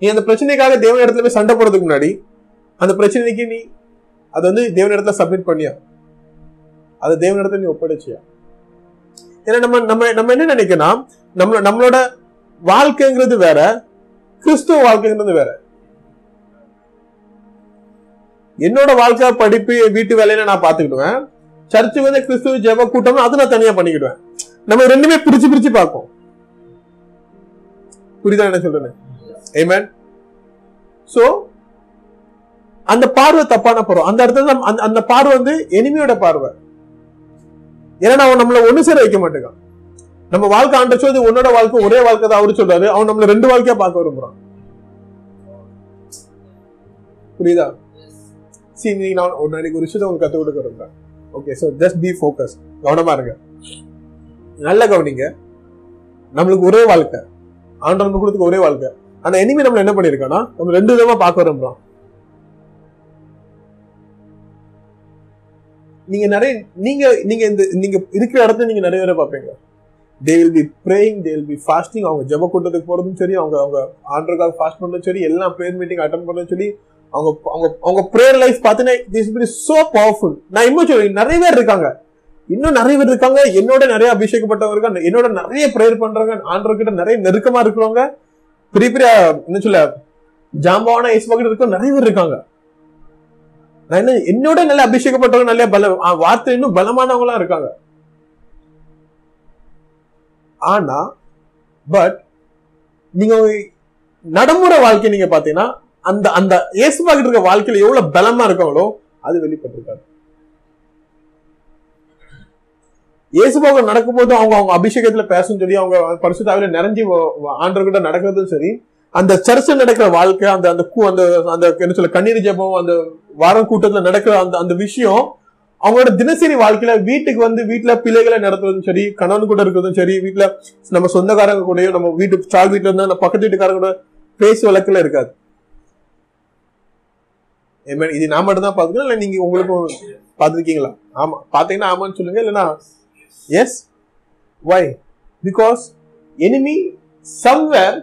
B: நீ அந்த பிரச்சனைக்காக தேவ இடத்துல போய் சண்டை போறதுக்கு முன்னாடி அந்த பிரச்சனைக்கு நீ அது வந்து தேவனிடத்துல சப்மிட் பண்ணியா அதை தேவனிடத்துல நீ ஒப்படைச்சியா ஏன்னா நம்ம நம்ம நம்ம என்ன நினைக்கணும் நம்ம நம்மளோட வாழ்க்கைங்கிறது வேற கிறிஸ்துவ வாழ்க்கைங்கிறது வேற என்னோட வாழ்க்கை படிப்பு வீட்டு வேலையில நான் பாத்துக்கிடுவேன் சர்ச்சு வந்து கிறிஸ்துவ ஜெப கூட்டம் அது நான் தனியா பண்ணிக்கிடுவேன் நம்ம ரெண்டுமே பிரிச்சு பிரிச்சு பார்ப்போம் புரியுதா என்ன சொல்றேன் ஏமேன் சோ அந்த பார்வை தப்பான பார்வை அந்த இடத்துல அந்த பார்வை வந்து எனிமையோட பார்வை ஏன்னா அவன் நம்மள ஒண்ணு சேர வைக்க மாட்டேங்கான் நம்ம வாழ்க்கை ஆண்ட சொல்லி உன்னோட வாழ்க்கை ஒரே வாழ்க்கை தான் அவரு சொல்றாரு அவன் நம்மள ரெண்டு வாழ்க்கையா பார்க்க விரும்புறான் புரியுதா சி நீங்க நான் ஒரு ஒரு விஷயத்தை உங்களுக்கு கற்றுக் கொடுக்க விரும்புறேன் okay so just be focus கவனமா இருங்க நல்ல கவனிங்க நம்மளுக்கு ஒரே வாழ்க்கை ஆண்டவன் கொடுத்துக்கு ஒரே வாழ்க்கை ஆனா எனிமே நம்ம என்ன பண்ணிருக்கானா நம்ம ரெண்டு விதமா பார்க்க விரும்புறோம் நீங்க நிறைய நீங்க நீங்க இந்த நீங்க இருக்கிற இடத்துல நீங்க நிறைய பேரை பார்ப்பீங்க they will be praying they will be fasting அவங்க ஜப கூட்டத்துக்கு போறதும் சரி அவங்க அவங்க ஆண்டர்காக ஃபாஸ்ட் பண்ணதும் சரி எல்லாம் ப்ரேயர் மீட்டிங் அட்டன் பண்ணதும் சரி அவங்க அவங்க அவங்க ப்ரேயர் லைஃப் பார்த்தீங்கன்னா திஸ் பி சோ பவர்ஃபுல் நான் இன்னும் சொல்லி நிறைய பேர் இருக்காங்க இன்னும் நிறைய பேர் இருக்காங்க என்னோட நிறைய அபிஷேகப்பட்டவங்க என்னோட நிறைய ப்ரேயர் பண்றவங்க ஆண்டர்கிட்ட நிறைய நெருக்கமா இருக்கிறவங்க பெரிய பெரிய என்ன சொல்ல ஜாம்பவான ஏசுபாக்கிட்ட இருக்க நிறைய பேர் இருக்காங்க நான் என்னோட நல்ல அபிஷேகப்பட்டவங்க நல்ல பலம் வார்த்தை இன்னும் பலமானவங்களா இருக்காங்க ஆனா பட் நீங்க நடைமுறை வாழ்க்கை நீங்க பாத்தீங்கன்னா அந்த அந்த இயேசுவாகிட்டு இருக்க வாழ்க்கையில எவ்வளவு பலமா இருக்காங்களோ அது வெளிப்பட்டிருக்காங்க இயேசுபாக நடக்கும்போது அவங்க அவங்க அபிஷேகத்துல பேசணும் சொல்லி அவங்க பரிசுத்தாவில நிறைஞ்சி ஆண்டர்கிட்ட நடக்கிறதும் சரி அந்த சர்ச்சு நடக்கிற வாழ்க்கை அந்த அந்த அந்த அந்த என்ன சொல்ல கண்ணீர் ஜபம் அந்த வாரம் கூட்டத்தில் நடக்கிற அந்த அந்த விஷயம் அவங்களோட தினசரி வாழ்க்கையில வீட்டுக்கு வந்து வீட்டுல பிள்ளைகளை நடத்துறதும் சரி கணவன் கூட இருக்கிறதும் சரி வீட்டுல நம்ம சொந்தக்காரங்க கூடயும் நம்ம வீட்டு சால் வீட்டுல இருந்தா நம்ம பக்கத்து வீட்டுக்காரங்க கூட பேசு வழக்கில இருக்காது இது நான் மட்டும் தான் பாத்துக்கணும் இல்ல நீங்க உங்களுக்கும் பாத்துருக்கீங்களா ஆமா பாத்தீங்கன்னா ஆமான்னு சொல்லுங்க இல்லைன்னா yes why because enemy somewhere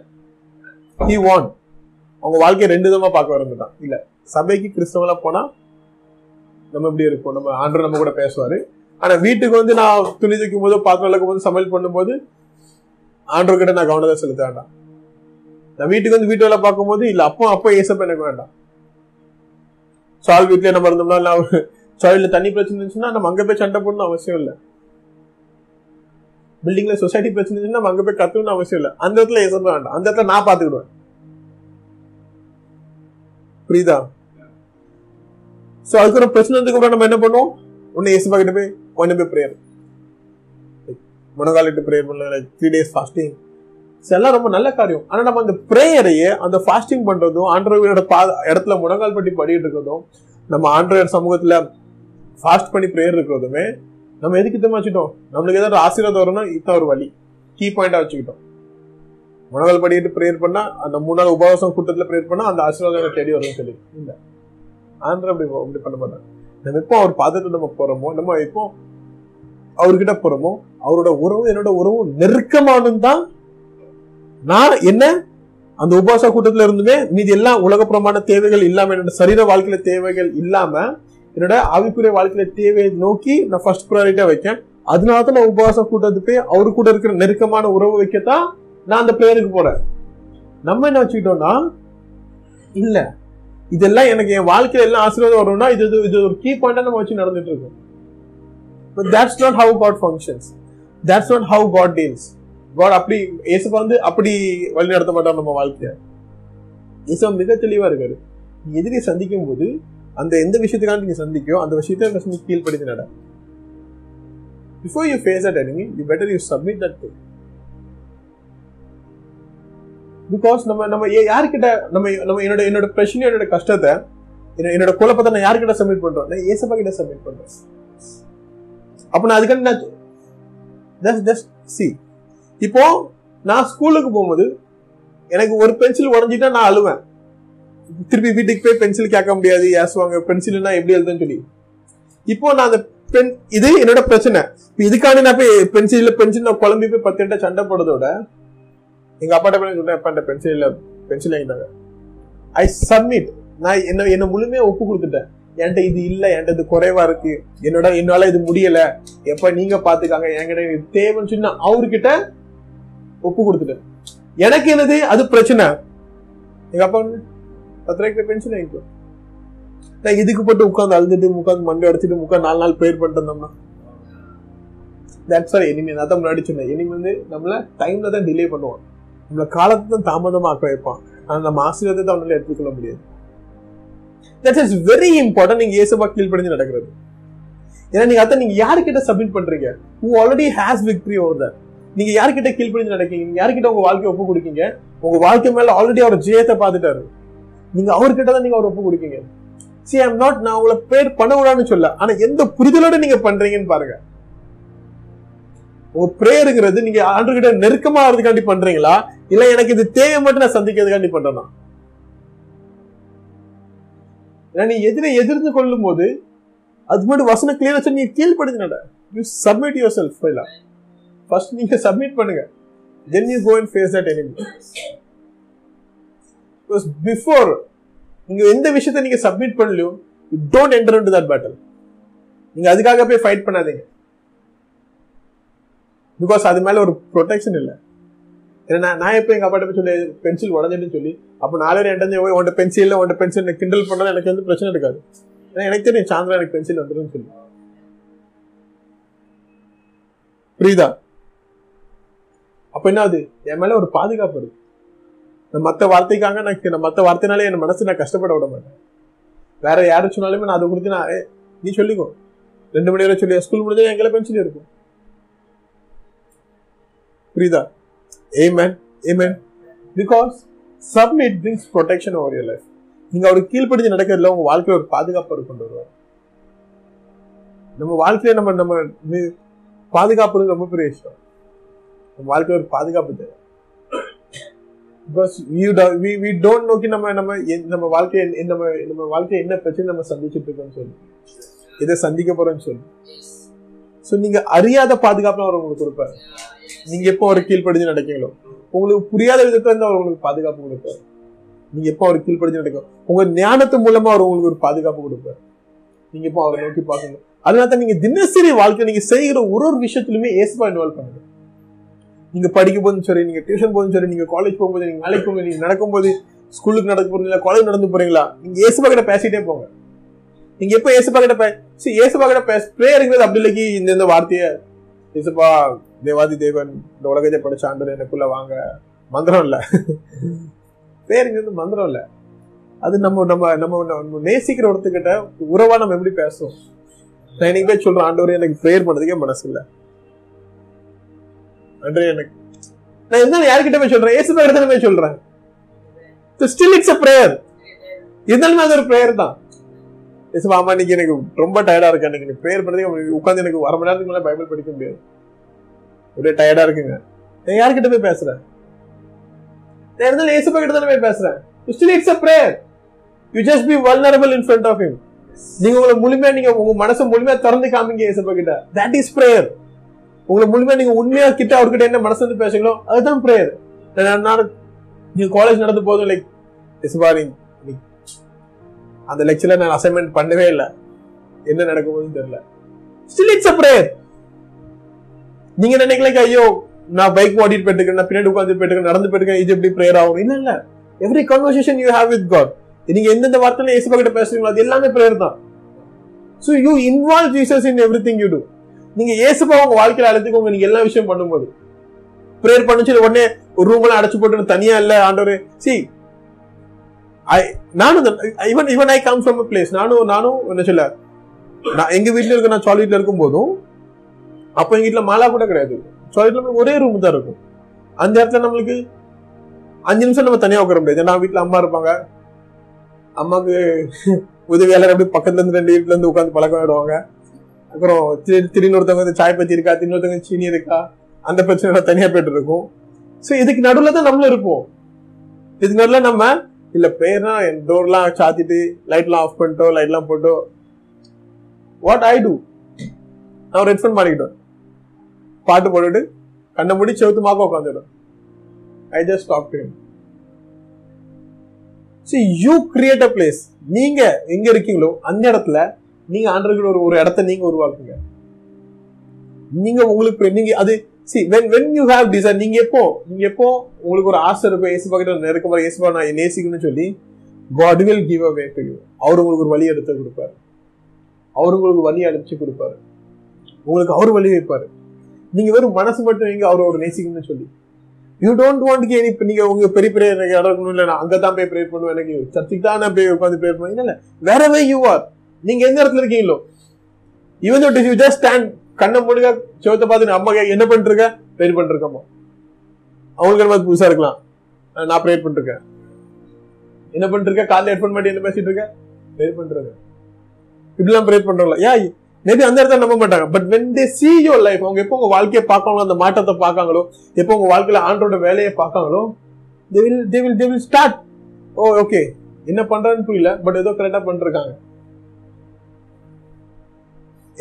B: he want அவங்க வாழ்க்கையை ரெண்டு விதமா பார்க்க வரந்துட்டான் இல்ல சபைக்கு கிறிஸ்தவங்களா போனா நம்ம இப்படி இருப்போம் நம்ம ஆண்டு நம்ம கூட பேசுவாரு ஆனா வீட்டுக்கு வந்து நான் துணி தைக்கும் போது பாத்திரம் விளக்கும் போது சமையல் பண்ணும்போது ஆண்டவர் கிட்ட நான் கவனத்தை செலுத்த வேண்டாம் நான் வீட்டுக்கு வந்து வீட்டு வேலை பார்க்கும்போது இல்ல அப்போ அப்போ ஏசப்ப எனக்கு வேண்டாம் சால் வீட்லயே நம்ம இருந்தோம்னா சைல்டுல தண்ணி பிரச்சனை இருந்துச்சுன்னா நம்ம அங்க போய் சண்டை போடணும் அவசியம் இல்லை பில்டிங்ல சொசைட்டி பிரச்சனை நம்ம அங்க போய் கத்துக்கணும் அவசியம் இல்லை அந்த இடத்துல எசப்ப வேண்டாம் அந்த இடத்துல நான் பாத்துக்கிடுவேன் புரியுதா ஸோ அதுக்கு பிரச்சனை கூட நம்ம என்ன பண்ணுவோம் உன்னை ஏசு பாக்கிட்டு போய் ஒன்று போய் ப்ரேயர் முனகாலிட்டு ப்ரேயர் பண்ணல த்ரீ டேஸ் ஃபாஸ்டிங் எல்லாம் ரொம்ப நல்ல காரியம் ஆனால் நம்ம அந்த ப்ரேயரையே அந்த ஃபாஸ்டிங் பண்ணுறதும் ஆண்டவரோட பா இடத்துல முனகால் பட்டி படிக்கிட்டு இருக்கிறதும் நம்ம ஆண்டவர் சமூகத்தில் ஃபாஸ்ட் பண்ணி ப்ரேயர் இருக்கிறதுமே நம்ம எதுக்கு தான் வச்சுட்டோம் நம்மளுக்கு ஏதாவது ஆசீர்வாதம் வரணும் இத்தான் ஒரு வழி கீ பாயிண்டா வச்சுக்கிட்டோம் உணவல் படிக்கிட்டு ப்ரேயர் பண்ணா அந்த மூணு நாள் உபவாசம் கூட்டத்தில் ப்ரேயர் பண்ணா அந்த ஆசீர்வாதம் தேடி வரும் சொல்லி இல்லை ஆந்திர அப்படி அப்படி பண்ண மாட்டாங்க நம்ம எப்போ அவர் பாதத்தை நம்ம போறோமோ நம்ம எப்போ அவர்கிட்ட போறோமோ அவரோட உறவும் என்னோட உறவும் நெருக்கமானது தான் நான் என்ன அந்த உபாச கூட்டத்துல இருந்துமே மீதி எல்லாம் உலகப்புறமான தேவைகள் இல்லாம என்னோட சரீர வாழ்க்கையில தேவைகள் இல்லாம என்னோட ஆவிக்குரிய வாழ்க்கையில தேவையை நோக்கி நான் ஃபர்ஸ்ட் ப்ரையாரிட்டியா வைக்கேன் அதனால தான் நான் உபவாசம் கூட்டத்து போய் அவரு கூட இருக்கிற நெருக்கமான உறவு வைக்கத்தான் நான் அந்த ப்ரேயருக்கு போறேன் நம்ம என்ன வச்சுக்கிட்டோம்னா இல்ல இதெல்லாம் எனக்கு என் வாழ்க்கையில எல்லாம் ஆசீர்வாதம் வரும்னா இது இது ஒரு கீ பாயிண்டா நம்ம வச்சு நடந்துட்டு இருக்கோம் but that's not how God functions that's not how God deals God அப்படி இயேசுப்பா வந்து அப்படி வழி நடத்த மாட்டார் நம்ம வாழ்க்கைய இயேசுவா மிக தெளிவா இருக்காரு எதிரி சந்திக்கும் போது அந்த எந்த விஷயத்துக்காக நீங்க சந்திக்கோ அந்த விஷயத்தை ஃபர்ஸ்ட் நீ கீழ்படுத்தி நட before you face at enemy you better you submit that to because நம்ம நம்ம யார்கிட்ட நம்ம நம்ம என்னோட என்னோட பிரச்சனை என்னோட கஷ்டத்தை என்னோட குழப்பத்தை நான் யார்கிட்ட சப்மிட் பண்றோம் நான் ஏசப்பா கிட்ட சப்மிட் பண்றேன் அப்ப நான் அதுக்காண்டி நான் ஜஸ்ட் ஜஸ்ட் சி இப்போ நான் ஸ்கூலுக்கு போகும்போது எனக்கு ஒரு பென்சில் உடஞ்சிட்டா நான் அழுவேன் திருப்பி வீட்டுக்கு போய் பென்சில் கேட்க முடியாது ஏசுவாங்க பென்சில்னா எப்படி எழுதுன்னு சொல்லி இப்போ நான் அந்த பென் இது என்னோட பிரச்சனை இப்போ இதுக்காண்டி நான் போய் பென்சில் பென்சில் நான் குழம்பி போய் பத்து கிட்ட சண்டை போடுறதோட எங்க அப்பாட்ட போய் சொல்றேன் பென்சில் பென்சில் வாங்கிட்டாங்க ஐ சப்மிட் நான் என்ன என்ன முழுமையா ஒப்பு கொடுத்துட்டேன் என்கிட்ட இது இல்லை என்கிட்ட இது குறைவா இருக்கு என்னோட என்னால இது முடியல எப்ப நீங்க பாத்துக்காங்க என்கிட்ட இது தேவைன்னு சொன்னா அவர்கிட்ட ஒப்பு கொடுத்துட்டேன் எனக்கு என்னது அது பிரச்சனை எங்க அப்பா பத்து ரூபாய்க்கு பென்ஷன் வாங்கிக்கோ நான் இதுக்கு போட்டு உட்காந்து அழுதுட்டு உட்காந்து மண்டை அடிச்சுட்டு உட்காந்து நாலு நாள் பேர் பண்ணிட்டு இருந்தோம்னா தட்ஸ் ஃபார் எனிமி நான் தான் முன்னாடி சொன்னேன் எனிமி வந்து நம்மள டைம்ல தான் டிலே பண்ணுவான் நம்மள காலத்தை தான் தாமதமாக்க வைப்பான் ஆனால் நம்ம தான் அவனால எடுத்துக்கொள்ள முடியாது தட் இஸ் வெரி இம்பார்ட்டன்ட் நீங்க ஏசபா கீழ்படிஞ்சு நடக்கிறது ஏன்னா நீங்க அதை நீங்க யாருக்கிட்ட சப்மிட் பண்றீங்க who already has victory over that நீங்க யார்கிட்ட கீழ்படிஞ்சு நடக்கீங்க நீங்க யார்கிட்ட உங்க வாழ்க்கையை ஒப்பு கொடுக்கீங்க உங்க வாழ்க்கை மேல ஆல்ரெடி அவர் ஜெயத்தை பார்த்துட்டாரு நீங்க அவர்கிட்ட தான் நீங்க அவர் ஒப்பு கொடுக்கீங்க சி ஐம் நாட் நான் உங்களை பேர் பண்ணக்கூடாதுன்னு சொல்ல ஆனா எந்த புரிதலோட நீங்க பண்றீங்கன்னு பாருங்க உங்க பிரேயருங்கிறது நீங்க ஆண்டுகிட்ட நெருக்கமா ஆகிறதுக்காண்டி பண்றீங்களா இல்ல எனக்கு இது தேவை மட்டும் நான் சந்திக்கிறதுக்காண்டி பண்றேன் நீ எதிரை எதிர்ந்து கொள்ளும் போது அது மட்டும் வசனம் கிளியர் வச்சு நீ கீழ்படுத்தினட you submit yourself first நீங்க சப்மிட் பண்ணுங்க then you go and face that enemy because before நீங்கள் எந்த விஷயத்த நீங்கள் சப்மிட் பண்ணலையோ you don't enter in that battle நீங்கள் அதுக்காக போய் ஃபைட் பண்ணாதீங்க பிகாஸ் அது மேலே ஒரு ப்ரொடெக்ஷன் இல்லை ஏன்னா நான் எப்போ எங்கள் அப்பாட்ட போய் சொல்லி பென்சில் உடஞ்சிட்டுன்னு சொல்லி அப்போ நாலு பேர் போய் உன்ட்ட பென்சில் உன்ட்ட பென்சில் கிண்டல் பண்ணால் எனக்கு வந்து பிரச்சனை இருக்காது ஏன்னா எனக்கு தெரியும் சாந்திரம் எனக்கு பென்சில் வந்துடும் சொல்லி புரியுதா அப்போ என்ன அது என் மேலே ஒரு பாதுகாப்பு இருக்கு மற்ற வார்த்தைக்காக நான் மற்ற வார்த்தைனாலே என் மனசு நான் கஷ்டப்பட விட மாட்டேன் வேற யாரும் சொன்னாலுமே நான் அதை கொடுத்து நான் நீ சொல்லிக்கோ ரெண்டு மணி வரை சொல்லி ஸ்கூல் முடிஞ்சா எங்களை பென்சில் இருக்கும் புரியுதா amen because submit brings protection over your life நீங்க அவருக்கு கீழ்ப்படிஞ்சு நடக்கிறதுல உங்க வாழ்க்கையில ஒரு பாதுகாப்பு கொண்டு வருவார் நம்ம வாழ்க்கையில நம்ம நம்ம பாதுகாப்புறது ரொம்ப பெரிய விஷயம் நம்ம வாழ்க்கையில ஒரு பாதுகாப்பு தேவை because you we we don't நோக்கி நம்ம நம்ம நம்ம வாழ்க்கையை நம்ம நம்ம வாழ்க்கையை என்ன பிரச்சனை நம்ம சந்திச்சுட்டு இருக்கோம்னு சொல்லி இதை சந்திக்க போறோம்னு சொல்லி ஸோ நீங்க அறியாத பாதுகாப்பு அவர் உங்களுக்கு கொடுப்பாரு நீங்க எப்போ அவர் கீழ்ப்படிஞ்சு நடக்கீங்களோ உங்களுக்கு புரியாத விதத்தை வந்து அவர் உங்களுக்கு பாதுகாப்பு கொடுப்பாரு நீங்க எப்போ அவர் கீழ்ப்படிஞ்சு நடக்கும் உங்க ஞானத்து மூலமா அவர் உங்களுக்கு ஒரு பாதுகாப்பு கொடுப்பாரு நீங்க எப்போ அவரை நோக்கி பார்க்கணும் அதனால தான் நீங்க தினசரி வாழ்க்கை நீங்க செய்கிற ஒரு ஒரு விஷயத்திலுமே ஏசுபா இன்வால்வ் பண்ணுங்க நீங்க படிக்க போதும் சரி நீங்க டியூஷன் போதும் சரி நீங்க காலேஜ் போகும்போது நீங்க வேலைக்கு போகும்போது நீங்க நடக்கும்போது ஸ்கூலுக்கு நடக்க போறீங்களா காலேஜ் நடந்து போறீங்களா நீங்க ஏசுபா கிட்ட பேசிட்டே போங்க நீங்க எப்ப ஏசுபா கிட்ட பேசி சரி ஏசுபா கிட்ட பேச பிரேயருங்கிறது அப்படி இல்லைக்கு இந்த இந்த வார்த்தையை ஏசுபா தேவாதி தேவன் இந்த உலகத்தை படிச்ச ஆண்டு எனக்குள்ள வாங்க மந்திரம் இல்ல பேருங்கிறது மந்திரம் இல்ல அது நம்ம நம்ம நம்ம நேசிக்கிற ஒருத்தக்கிட்ட உறவா நம்ம எப்படி பேசுவோம் நான் இன்னைக்கு போய் சொல்றேன் ஆண்டவர் எனக்கு ப்ரேயர் பண்ணதுக்கே மனசு இல்லை நன்றி எனக்கு நான் என்ன யார்கிட்ட போய் சொல்றேன் ஏசு பேர் போய் சொல்றேன் ஸ்டில் இட்ஸ் அ ப்ரேயர் இருந்தாலுமே அது ஒரு ப்ரேயர் தான் ஏசுவா ஆமா இன்னைக்கு எனக்கு ரொம்ப டயர்டா இருக்கு எனக்கு நீ ப்ரேயர் பண்ணி உட்காந்து எனக்கு அரை மணி நேரத்துக்கு மேலே பைபிள் படிக்க முடியாது ஒரே டயர்டா இருக்குங்க நான் யார்கிட்ட போய் பேசுறேன் நான் இருந்தாலும் ஏசுபா கிட்ட தானே போய் பேசுறேன் still it's a prayer you just be vulnerable in front of him நீங்க உங்களை முழுமையா நீங்க உங்க மனசை முழுமையா திறந்து காமிங்க ஏசுபா கிட்ட தட் இஸ் ப்ரேயர் உங்களை முழுமையா நீங்க உண்மையா கிட்ட அவர்கிட்ட என்ன மனசு வந்து பேசுங்களோ அதுதான் ப்ரேயர் நீங்க காலேஜ் நடந்து போதும் லைக் இஸ்பாரிங் அந்த லெக்சர்ல நான் அசைன்மெண்ட் பண்ணவே இல்லை என்ன நடக்க போகுதுன்னு தெரியல ஸ்டில் இட்ஸ் அ ப்ரேயர் நீங்க நினைக்கல ஐயோ நான் பைக் ஓடிட்டு போயிட்டு நான் பின்னாடி உட்காந்து போயிட்டு நடந்து போயிருக்கேன் இது எப்படி ப்ரேயர் ஆகும் இல்ல இல்ல every conversation you have with God நீங்க எந்தெந்த வார்த்தையில இயேசுபா கிட்ட பேசுறீங்களோ அது எல்லாமே ப்ரேயர் தான் so you involve Jesus in everything you do நீங்க ஏசுப்பா உங்க வாழ்க்கையில அழைத்துக்கோங்க நீங்க எல்லா விஷயம் பண்ணும்போது ப்ரேயர் பண்ணுச்சு உடனே ஒரு ரூம் எல்லாம் அடைச்சு போட்டு தனியா இல்ல ஆண்டவர் சி ஐ நானும் ஈவன் இவன் ஐ கம் ஃப்ரம் பிளேஸ் நானும் நானும் என்ன சொல்ல நான் எங்க வீட்டுல இருக்க நான் சாலிட்ல இருக்கும் போதும் அப்போ எங்க வீட்டுல மாலா கூட கிடையாது சாலிட்ல நம்மளுக்கு ஒரே ரூம் தான் இருக்கும் அந்த இடத்துல நம்மளுக்கு அஞ்சு நிமிஷம் நம்ம தனியா உட்கார முடியாது நான் வீட்டுல அம்மா இருப்பாங்க அம்மாவுக்கு உதவியாளர் அப்படி பக்கத்துல இருந்து ரெண்டு வீட்டுல இருந்து உட்காந்து பழக்கம் ஆயிடுவாங்க அப்புறம் திடீர்னு ஒருத்தவங்க வந்து சாய் பத்தி இருக்கா திடீர்னு சீனி இருக்கா அந்த பிரச்சனை தனியா போயிட்டு இருக்கும் ஸோ இதுக்கு நடுவில் தான் நம்மளும் இருப்போம் இதுக்கு நடுவில் நம்ம இல்லை பேர்னா டோர்லாம் சாத்திட்டு லைட்லாம் ஆஃப் லைட் லைட்லாம் போட்டோ வாட் ஐ டூ நான் ரெட் ஹெட்ஃபோன் மாட்டிக்கிட்டோம் பாட்டு போட்டுட்டு கண்ணை மூடி செவத்து மாக்க உட்காந்துடும் I just stop to see you create a place நீங்க எங்க இருக்கீங்களோ அந்த இடத்துல நீங்க ஆண்டவர்கள் ஒரு ஒரு இடத்த நீங்க உருவாக்குங்க நீங்க உங்களுக்கு நீங்க அது see when when you have design நீங்க எப்போ நீங்க எப்போ உங்களுக்கு ஒரு ஆசை இருக்கும் இயேசுபா கிட்ட நெருக்கமா இயேசுபா நான் நேசிக்கணும்னு சொல்லி God will give away to you அவர் உங்களுக்கு ஒரு வழி எடுத்து கொடுப்பாரு அவர் உங்களுக்கு வழி அனுப்பிச்சு கொடுப்பாரு உங்களுக்கு அவர் வழி வைப்பாரு நீங்க வெறும் மனசு மட்டும் நீங்க அவர் ஒரு நேசிக்கணும்னு சொல்லி யூ டோன்ட் வாண்ட் கே இப்போ நீங்கள் உங்கள் பெரிய பெரிய எனக்கு இடம் இல்லை நான் அங்கே தான் போய் ப்ரேயர் பண்ணுவேன் எனக்கு சர்ச்சுக்கு தான் நான் போய் உட்காந்து ப்ரேயர் பண்ணுவேன் இல்லை வேறவே யூ ஆர் நீங்க எந்த இடத்துல இருக்கீங்களோ இவன் தோட் யூ ஜஸ்ட் ஸ்டாண்ட் கண்ணை மூடுங்க சிவத்தை பார்த்து அம்மா என்ன பண்ணிருக்க ப்ரேயர் பண்ணிருக்கம்மா அவங்களுக்கு என்ன புதுசா இருக்கலாம் நான் ப்ரேயர் பண்ணிருக்கேன் என்ன பண்ணிருக்க காலைல ஹெட்ஃபோன் பண்ணி என்ன பேசிட்டு இருக்க ப்ரேயர் பண்ணிருக்கேன் இப்படிலாம் ப்ரேயர் பண்றாங்களா யா மேபி அந்த இடத்துல நம்ப மாட்டாங்க but when they see your life அவங்க எப்போ உங்க வாழ்க்கையை பார்க்காங்களோ அந்த மாற்றத்தை பார்க்காங்களோ எப்போ உங்க வாழ்க்கையில ஆண்டோட வேலையை பார்க்காங்களோ they will they will they will start oh okay என்ன பண்றான்னு புரியல பட் ஏதோ கரெக்டா பண்ணிருக்காங்க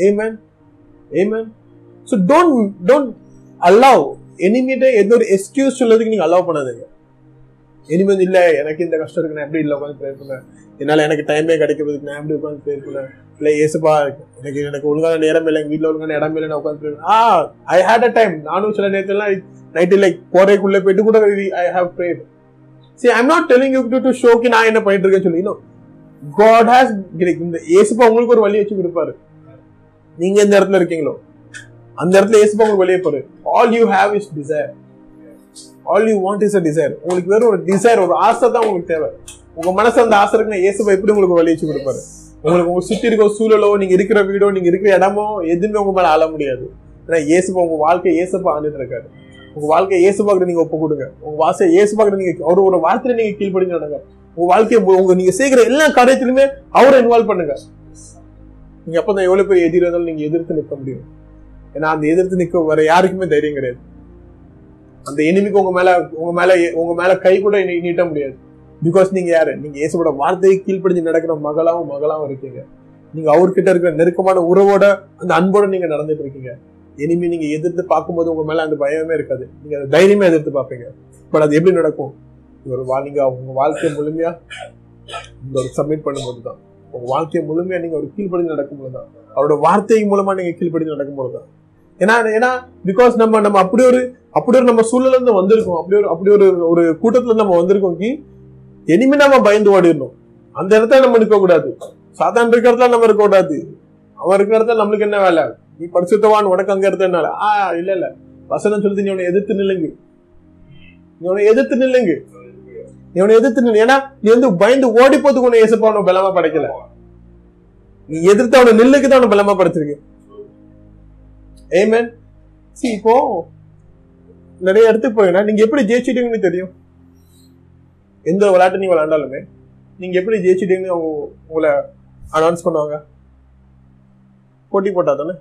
B: Amen. Amen. So don't don't allow எனிமிட்ட எந்த ஒரு எக்ஸ்கியூஸ் சொல்லதுக்கு நீங்க அலோவ் பண்ணாதீங்க இனிமே இல்லை எனக்கு இந்த கஷ்டம் இருக்கு நான் எப்படி இல்லை உட்காந்து ப்ரேயர் பண்ணேன் என்னால எனக்கு டைமே கிடைக்கிறதுக்கு நான் எப்படி உட்காந்து ப்ரேயர் பண்ணேன் இல்ல ஏசப்பா எனக்கு எனக்கு ஒழுங்கான நேரம் இல்லை வீட்டில் ஒழுங்கான இடம் இல்லை நான் உட்காந்து ஆ ஐ ஹேட் அ டைம் நானும் சில நேரத்துலாம் நைட்டு லைக் கோரைக்குள்ளே போயிட்டு கூட I have prayer see I'm not telling you to to ஷோக்கு நான் என்ன பண்ணிட்டு இருக்கேன்னு சொல்லி காட் ஹாஸ் கிடைக்கும் இந்த ஏசப்பா உங்களுக்கு ஒரு வழி வச்சு கொடுப்பாரு நீங்க எந்த இடத்துல இருக்கீங்களோ அந்த இடத்துல ஏசுப்பா உங்களுக்கு வெளியே போரு all you have is desire all you want is a desire உங்களுக்கு வேற ஒரு டிசைர் ஒரு ஆசை தான் உங்களுக்கு தேவை உங்க மனசு அந்த ஆசை இருக்குன்னா ஏசுப்பா எப்படி உங்களுக்கு வச்சு கொடுப்பாரு உங்களுக்கு உங்க சுத்தி இருக்க சூழலோ நீங்க இருக்கிற வீடோ நீங்க இருக்கிற இடமோ எதுவுமே உங்க மேல ஆள முடியாது ஏன்னா ஏசுப்பா உங்க வாழ்க்கை இயேசுப்பா ஆண்டுட்டு இருக்காரு உங்க வாழ்க்கையை பாக்குற நீங்க ஒப்பு கொடுங்க உங்க வாசையை பாக்குற நீங்க அவர் ஒரு வார்த்தையில நீங்க கீழ்படிஞ்சு நடங்க உங்க வாழ்க்கையை உங்க நீங்க செய்கிற எல்லா காரியத்திலுமே அவரை இன்வால்வ் பண்ணுங்க நீங்கள் அப்போ தான் எவ்வளோ எதிர இருந்தாலும் நீங்கள் எதிர்த்து நிற்க முடியும் ஏன்னா அந்த எதிர்த்து நிற்க வர யாருக்குமே தைரியம் கிடையாது அந்த எனிமிக்கு உங்க மேல உங்க மேல உங்க மேல கை கூட நீட்ட முடியாது பிகாஸ் நீங்க யாரு நீங்க இயேசுவோட வார்த்தையை கீழ்ப்படிஞ்சு நடக்கிற மகளாவும் மகளாவும் இருக்கீங்க நீங்க அவர்கிட்ட இருக்கிற நெருக்கமான உறவோட அந்த அன்போட நீங்க நடந்துட்டு இருக்கீங்க இனிமே நீங்க எதிர்த்து பார்க்கும்போது உங்க மேல அந்த பயமே இருக்காது நீங்க அதை தைரியமே எதிர்த்து பார்ப்பீங்க பட் அது எப்படி நடக்கும் ஒரு நீங்க உங்க வாழ்க்கையை முழுமையா இந்த ஒரு சப்மிட் பண்ணும்போது தான் உங்க வாழ்க்கை முழுமையா நீங்க ஒரு கீழ்ப்படிந்து நடக்கும்போது தான் அவரோட வார்த்தை மூலமா நீங்க கீழ்ப்படிந்து நடக்கும்போது தான் ஏன்னா ஏன்னா பிகாஸ் நம்ம நம்ம அப்படி ஒரு அப்படி ஒரு நம்ம சூழல இருந்து வந்திருக்கோம் அப்படி ஒரு அப்படி ஒரு ஒரு கூட்டத்துல நம்ம வந்திருக்கோம் கி இனிமே நம்ம பயந்து ஓடிடணும் அந்த இடத்துல நம்ம நிற்க கூடாது சாதாரண இருக்கிற நம்ம இருக்க கூடாது அவன் இருக்கிற இடத்துல நம்மளுக்கு என்ன வேலை நீ படிச்சுத்தவான் உனக்கு அங்க இருந்தனால ஆ இல்ல இல்ல வசனம் சொல்லுது நீ உன்னை எதிர்த்து நில்லுங்க நீ உன எதிர்த்து நில்லுங்க இவனை எதிர்த்து ஏன்னா நீ வந்து பயந்து ஓடி போதுக்கு உன இயேசப்பா அவனை பலமா படைக்கல நீ எதிர்த்து அவனை நில்லுக்கு தான் அவனை பலமா படைச்சிருக்கு ஏமேன் சி இப்போ நிறைய இடத்துக்கு போயினா நீங்க எப்படி ஜெயிச்சிட்டீங்கன்னு தெரியும் எந்த விளையாட்டு நீங்க விளையாண்டாலுமே நீங்க எப்படி ஜெயிச்சிட்டீங்கன்னு உங்களை அனௌன்ஸ் பண்ணுவாங்க போட்டி போட்டா தானே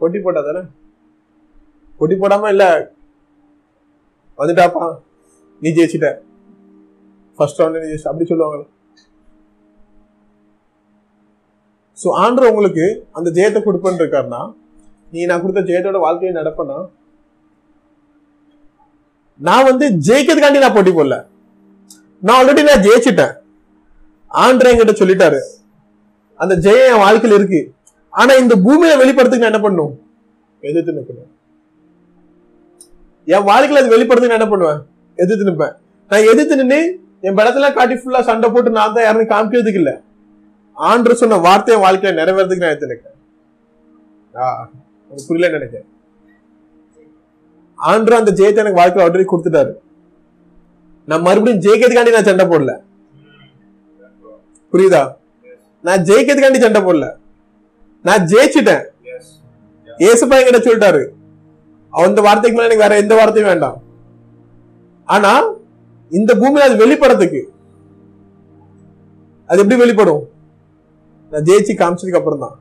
B: போட்டி போட்டா தானே போட்டி போடாம இல்லை வந்துட்டாப்பா நீ ஜெயிச்சிட்ட ஃபர்ஸ்ட் ரவுண்ட் நீ ஜெயிச்சு அப்படி சொல்லுவாங்க ஸோ ஆண்டர் உங்களுக்கு அந்த ஜெயத்தை கொடுப்பேன்னு இருக்காருன்னா நீ நான் கொடுத்த ஜெயத்தோட வாழ்க்கையை நடப்பனா நான் வந்து ஜெயிக்கிறதுக்காண்டி நான் போட்டி போடல நான் ஆல்ரெடி நான் ஜெயிச்சிட்டேன் ஆண்ட்ரே என்கிட்ட சொல்லிட்டாரு அந்த ஜெயம் என் வாழ்க்கையில் இருக்கு ஆனா இந்த பூமியை வெளிப்படுறதுக்கு நான் என்ன பண்ணும் எதிர்த்து நிற்கணும் என் வாழ்க்கையில அது வெளிப்படுத்து என்ன பண்ணுவேன் எதிர்த்து நிற்பேன் நான் எதிர்த்து நின்று என் படத்துல காட்டி ஃபுல்லா சண்டை போட்டு நான் தான் யாருமே காமிக்கிறதுக்கு இல்ல ஆண்டு சொன்ன வார்த்தையை வாழ்க்கையில நிறைவேறதுக்கு நான் எடுத்துருக்கேன் புரியல நினைக்கிறேன் ஆண்டு அந்த ஜெயத்தை எனக்கு வாழ்க்கையில ஆல்ரெடி கொடுத்துட்டாரு நான் மறுபடியும் ஜெயிக்கிறதுக்காண்டி நான் சண்டை போடல புரியுதா நான் ஜெயிக்கிறதுக்காண்டி சண்டை போடல நான் ஜெயிச்சுட்டேன் ஏசுப்பா என்கிட்ட சொல்லிட்டாரு அந்த வார்த்தைக்கு மேல எனக்கு வேற எந்த வார்த்தையும் வேண்டாம் ஆனா இந்த பூமியில அது வெளிப்படத்துக்கு அது எப்படி வெளிப்படும் நான் ஜெயிச்சு காமிச்சதுக்கு அப்புறம் தான்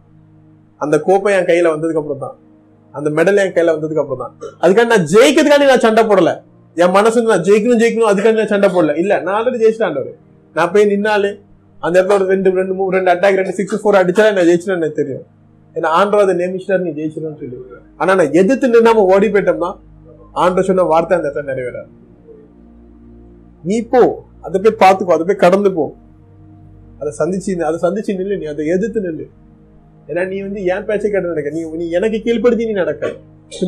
B: அந்த கோப்பை என் கையில வந்ததுக்கு அப்புறம் தான் அந்த மெடல் என் கையில வந்ததுக்கு அப்புறம் தான் அதுக்காண்டி நான் ஜெயிக்கிறதுக்காண்டி நான் சண்டை போடல என் மனசு நான் ஜெயிக்கணும் ஜெயிக்கணும் அதுக்காண்டி நான் சண்டை போடல இல்ல நான் ஆல்ரெடி ஜெயிச்சிட்டாண்டவர் நான் போய் நின்னாலே அந்த இடத்துல ஒரு ரெண்டு ரெண்டு மூணு ரெண்டு அட்டாக் ரெண்டு சிக்ஸ் ஃபோர் அடிச்சாலே நான் ஜெயிச்சுட்டேன் எனக்கு தெரியும் ஏன்னா ஆண்டவர் அதை நீ ஜெயிச்சிடும் சொல்லி ஆனா நான் எதிர்த்து நின்னாம ஓடி போயிட்டோம்னா ஆண்டவர் சொன்ன வார்த்தை அந்த இடத்துல நிறைவேற நீ போ அதை போய் பார்த்துக்கோ அதை போய் கடந்து போ அதை சந்திச்சு அதை சந்திச்சு நில்லு நீ அதை எதிர்த்து நில்லு ஏன்னா நீ வந்து என் பேச்சை கேட்டு நடக்க நீ நீ எனக்கு கீழ்படுத்தி நீ நடக்க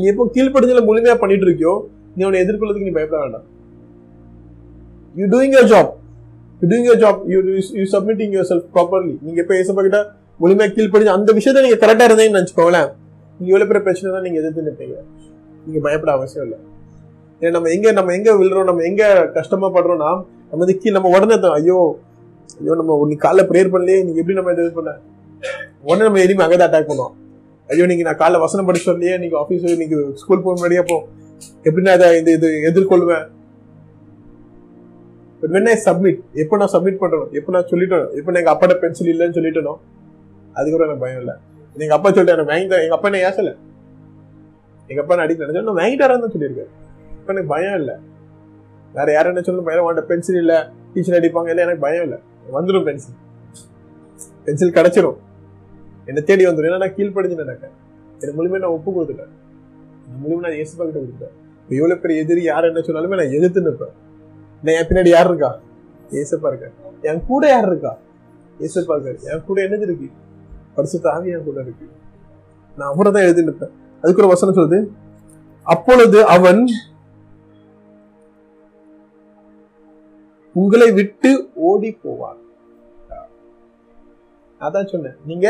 B: நீ எப்போ கீழ்ப்படுத்தல முழுமையா பண்ணிட்டு இருக்கியோ நீ அவனை எதிர்கொள்ளதுக்கு நீ பயப்பட வேண்டாம் you doing your job you doing your job you you submitting yourself properly நீங்க எப்போ ஏசப்பா கிட்ட முழுமையாக கீழ்படிஞ்சு அந்த விஷயத்த நீங்கள் கரெக்டாக இருந்தீங்கன்னு நினச்சிக்கோங்களேன் நீங்கள் எவ்வளோ பெரிய பிரச்சனை தான் நீங்கள் எதிர்த்து நிற்பீங்க நீங்கள் பயப்பட அவசியம் இல்லை ஏன்னா நம்ம எங்கே நம்ம எங்கே விழுறோம் நம்ம எங்கே கஷ்டமாக படுறோம்னா நம்ம வந்து கீழே நம்ம உடனே தான் ஐயோ ஐயோ நம்ம உன்னை காலைல ப்ரேயர் பண்ணலையே நீங்கள் எப்படி நம்ம இது பண்ண உடனே நம்ம எதுவுமே அங்கே தான் அட்டாக் பண்ணுவோம் ஐயோ நீங்கள் நான் காலைல வசனம் படிச்சு வரலையே நீங்கள் ஆஃபீஸ் நீங்கள் ஸ்கூல் போக முன்னாடியே போ எப்படி நான் இதை இந்த இது எதிர்கொள்வேன் பட் சப்மிட் எப்போ நான் சப்மிட் பண்ணுறோம் எப்போ நான் சொல்லிட்டோம் எப்போ நான் எங்க அப்பாட்ட பென்சில் இல்லைன்னு சொல்லிட்டோம் அதுக்கப்புறம் எனக்கு பயம் இல்லை எங்க அப்பா சொல்லிட்டு எனக்கு வாங்கி எங்க அப்பா என்ன ஏசல எங்க அப்பா அடிக்க நினைச்சா நான் வாங்கிட்டாரு சொல்லியிருக்காரு இப்ப எனக்கு பயம் இல்லை வேற யாரும் என்ன சொல்லணும் பயம் வாண்ட பென்சில் இல்லை டீச்சர் அடிப்பாங்க இல்லை எனக்கு பயம் இல்லை வந்துடும் பென்சில் பென்சில் கிடைச்சிடும் என்னை தேடி வந்துடும் ஏன்னா கீழ் கீழ்படிஞ்சு நடக்க எனக்கு மூலியமே நான் ஒப்பு கொடுத்துட்டேன் நான் மூலியமா நான் ஏசு கிட்ட கொடுத்தேன் இப்போ எவ்வளோ பெரிய எதிரி யார் என்ன சொன்னாலுமே நான் எதிர்த்து நிற்பேன் நான் என் பின்னாடி யார் இருக்கா ஏசப்பா இருக்கேன் என் கூட யார் இருக்கா ஏசப்பா இருக்காரு என் கூட என்னது இருக்கு பரிசு தாவியா கூட இருக்கு நான் அவரை தான் எழுதி நிற்பேன் அதுக்கு ஒரு வசனம் சொல்லுது அப்பொழுது அவன் உங்களை விட்டு ஓடி போவான் அதான் சொன்னேன் நீங்க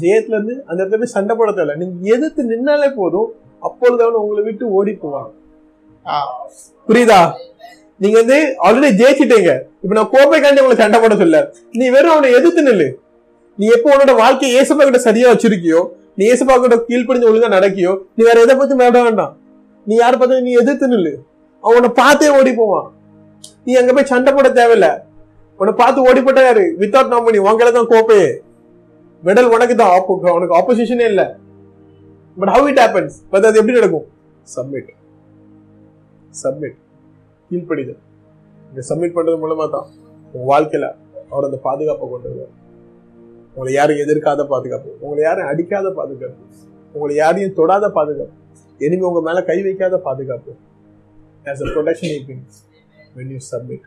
B: ஜெயத்துல இருந்து அந்த இடத்துல போய் சண்டை போட தேவை நீங்க எதிர்த்து நின்னாலே போதும் அப்பொழுது அவன் உங்களை விட்டு ஓடி போவான் புரியுதா நீங்க வந்து ஆல்ரெடி ஜெயிச்சிட்டீங்க இப்ப நான் காண்டி உங்களை சண்டை போட சொல்ல நீ வெறும் அவனை எதிர்த்து நில்லு நீ எப்போ உன்னோட வாழ்க்கை ஏசப்பா கிட்ட சரியா வச்சிருக்கியோ நீ ஏசப்பா கிட்ட கீழ்படிஞ்ச ஒழுங்கா நடக்கியோ நீ வேற எதை பத்தி மேட வேண்டாம் நீ யார பார்த்து நீ எதிர்த்து நில்லு அவனை பார்த்தே ஓடி போவான் நீ அங்க போய் சண்டை போட தேவையில்ல உன்னை பார்த்து ஓடி போட்டா யாரு வித்தவுட் நாமினி உங்களை தான் கோப்பையே மெடல் உனக்கு தான் உனக்கு ஆப்போசிஷனே இல்ல but how it happens but அது எப்படி நடக்கும் சப்மிட் சப்மிட் கீழ்படிதல் இதை சப்மிட் பண்றது மூலமா தான் உன் வாழ்க்கையில அவர் அந்த பாதுகாப்பை கொண்டு வருவார் உங்களை யாரும் எதிர்க்காத பாதுகாப்பு உங்களை யாரும் அடிக்காத பாதுகாப்பு உங்களை யாரையும் தொடாத பாதுகாப்பு எனிமே உங்க மேல கை வைக்காத பாதுகாப்பு as a when you submit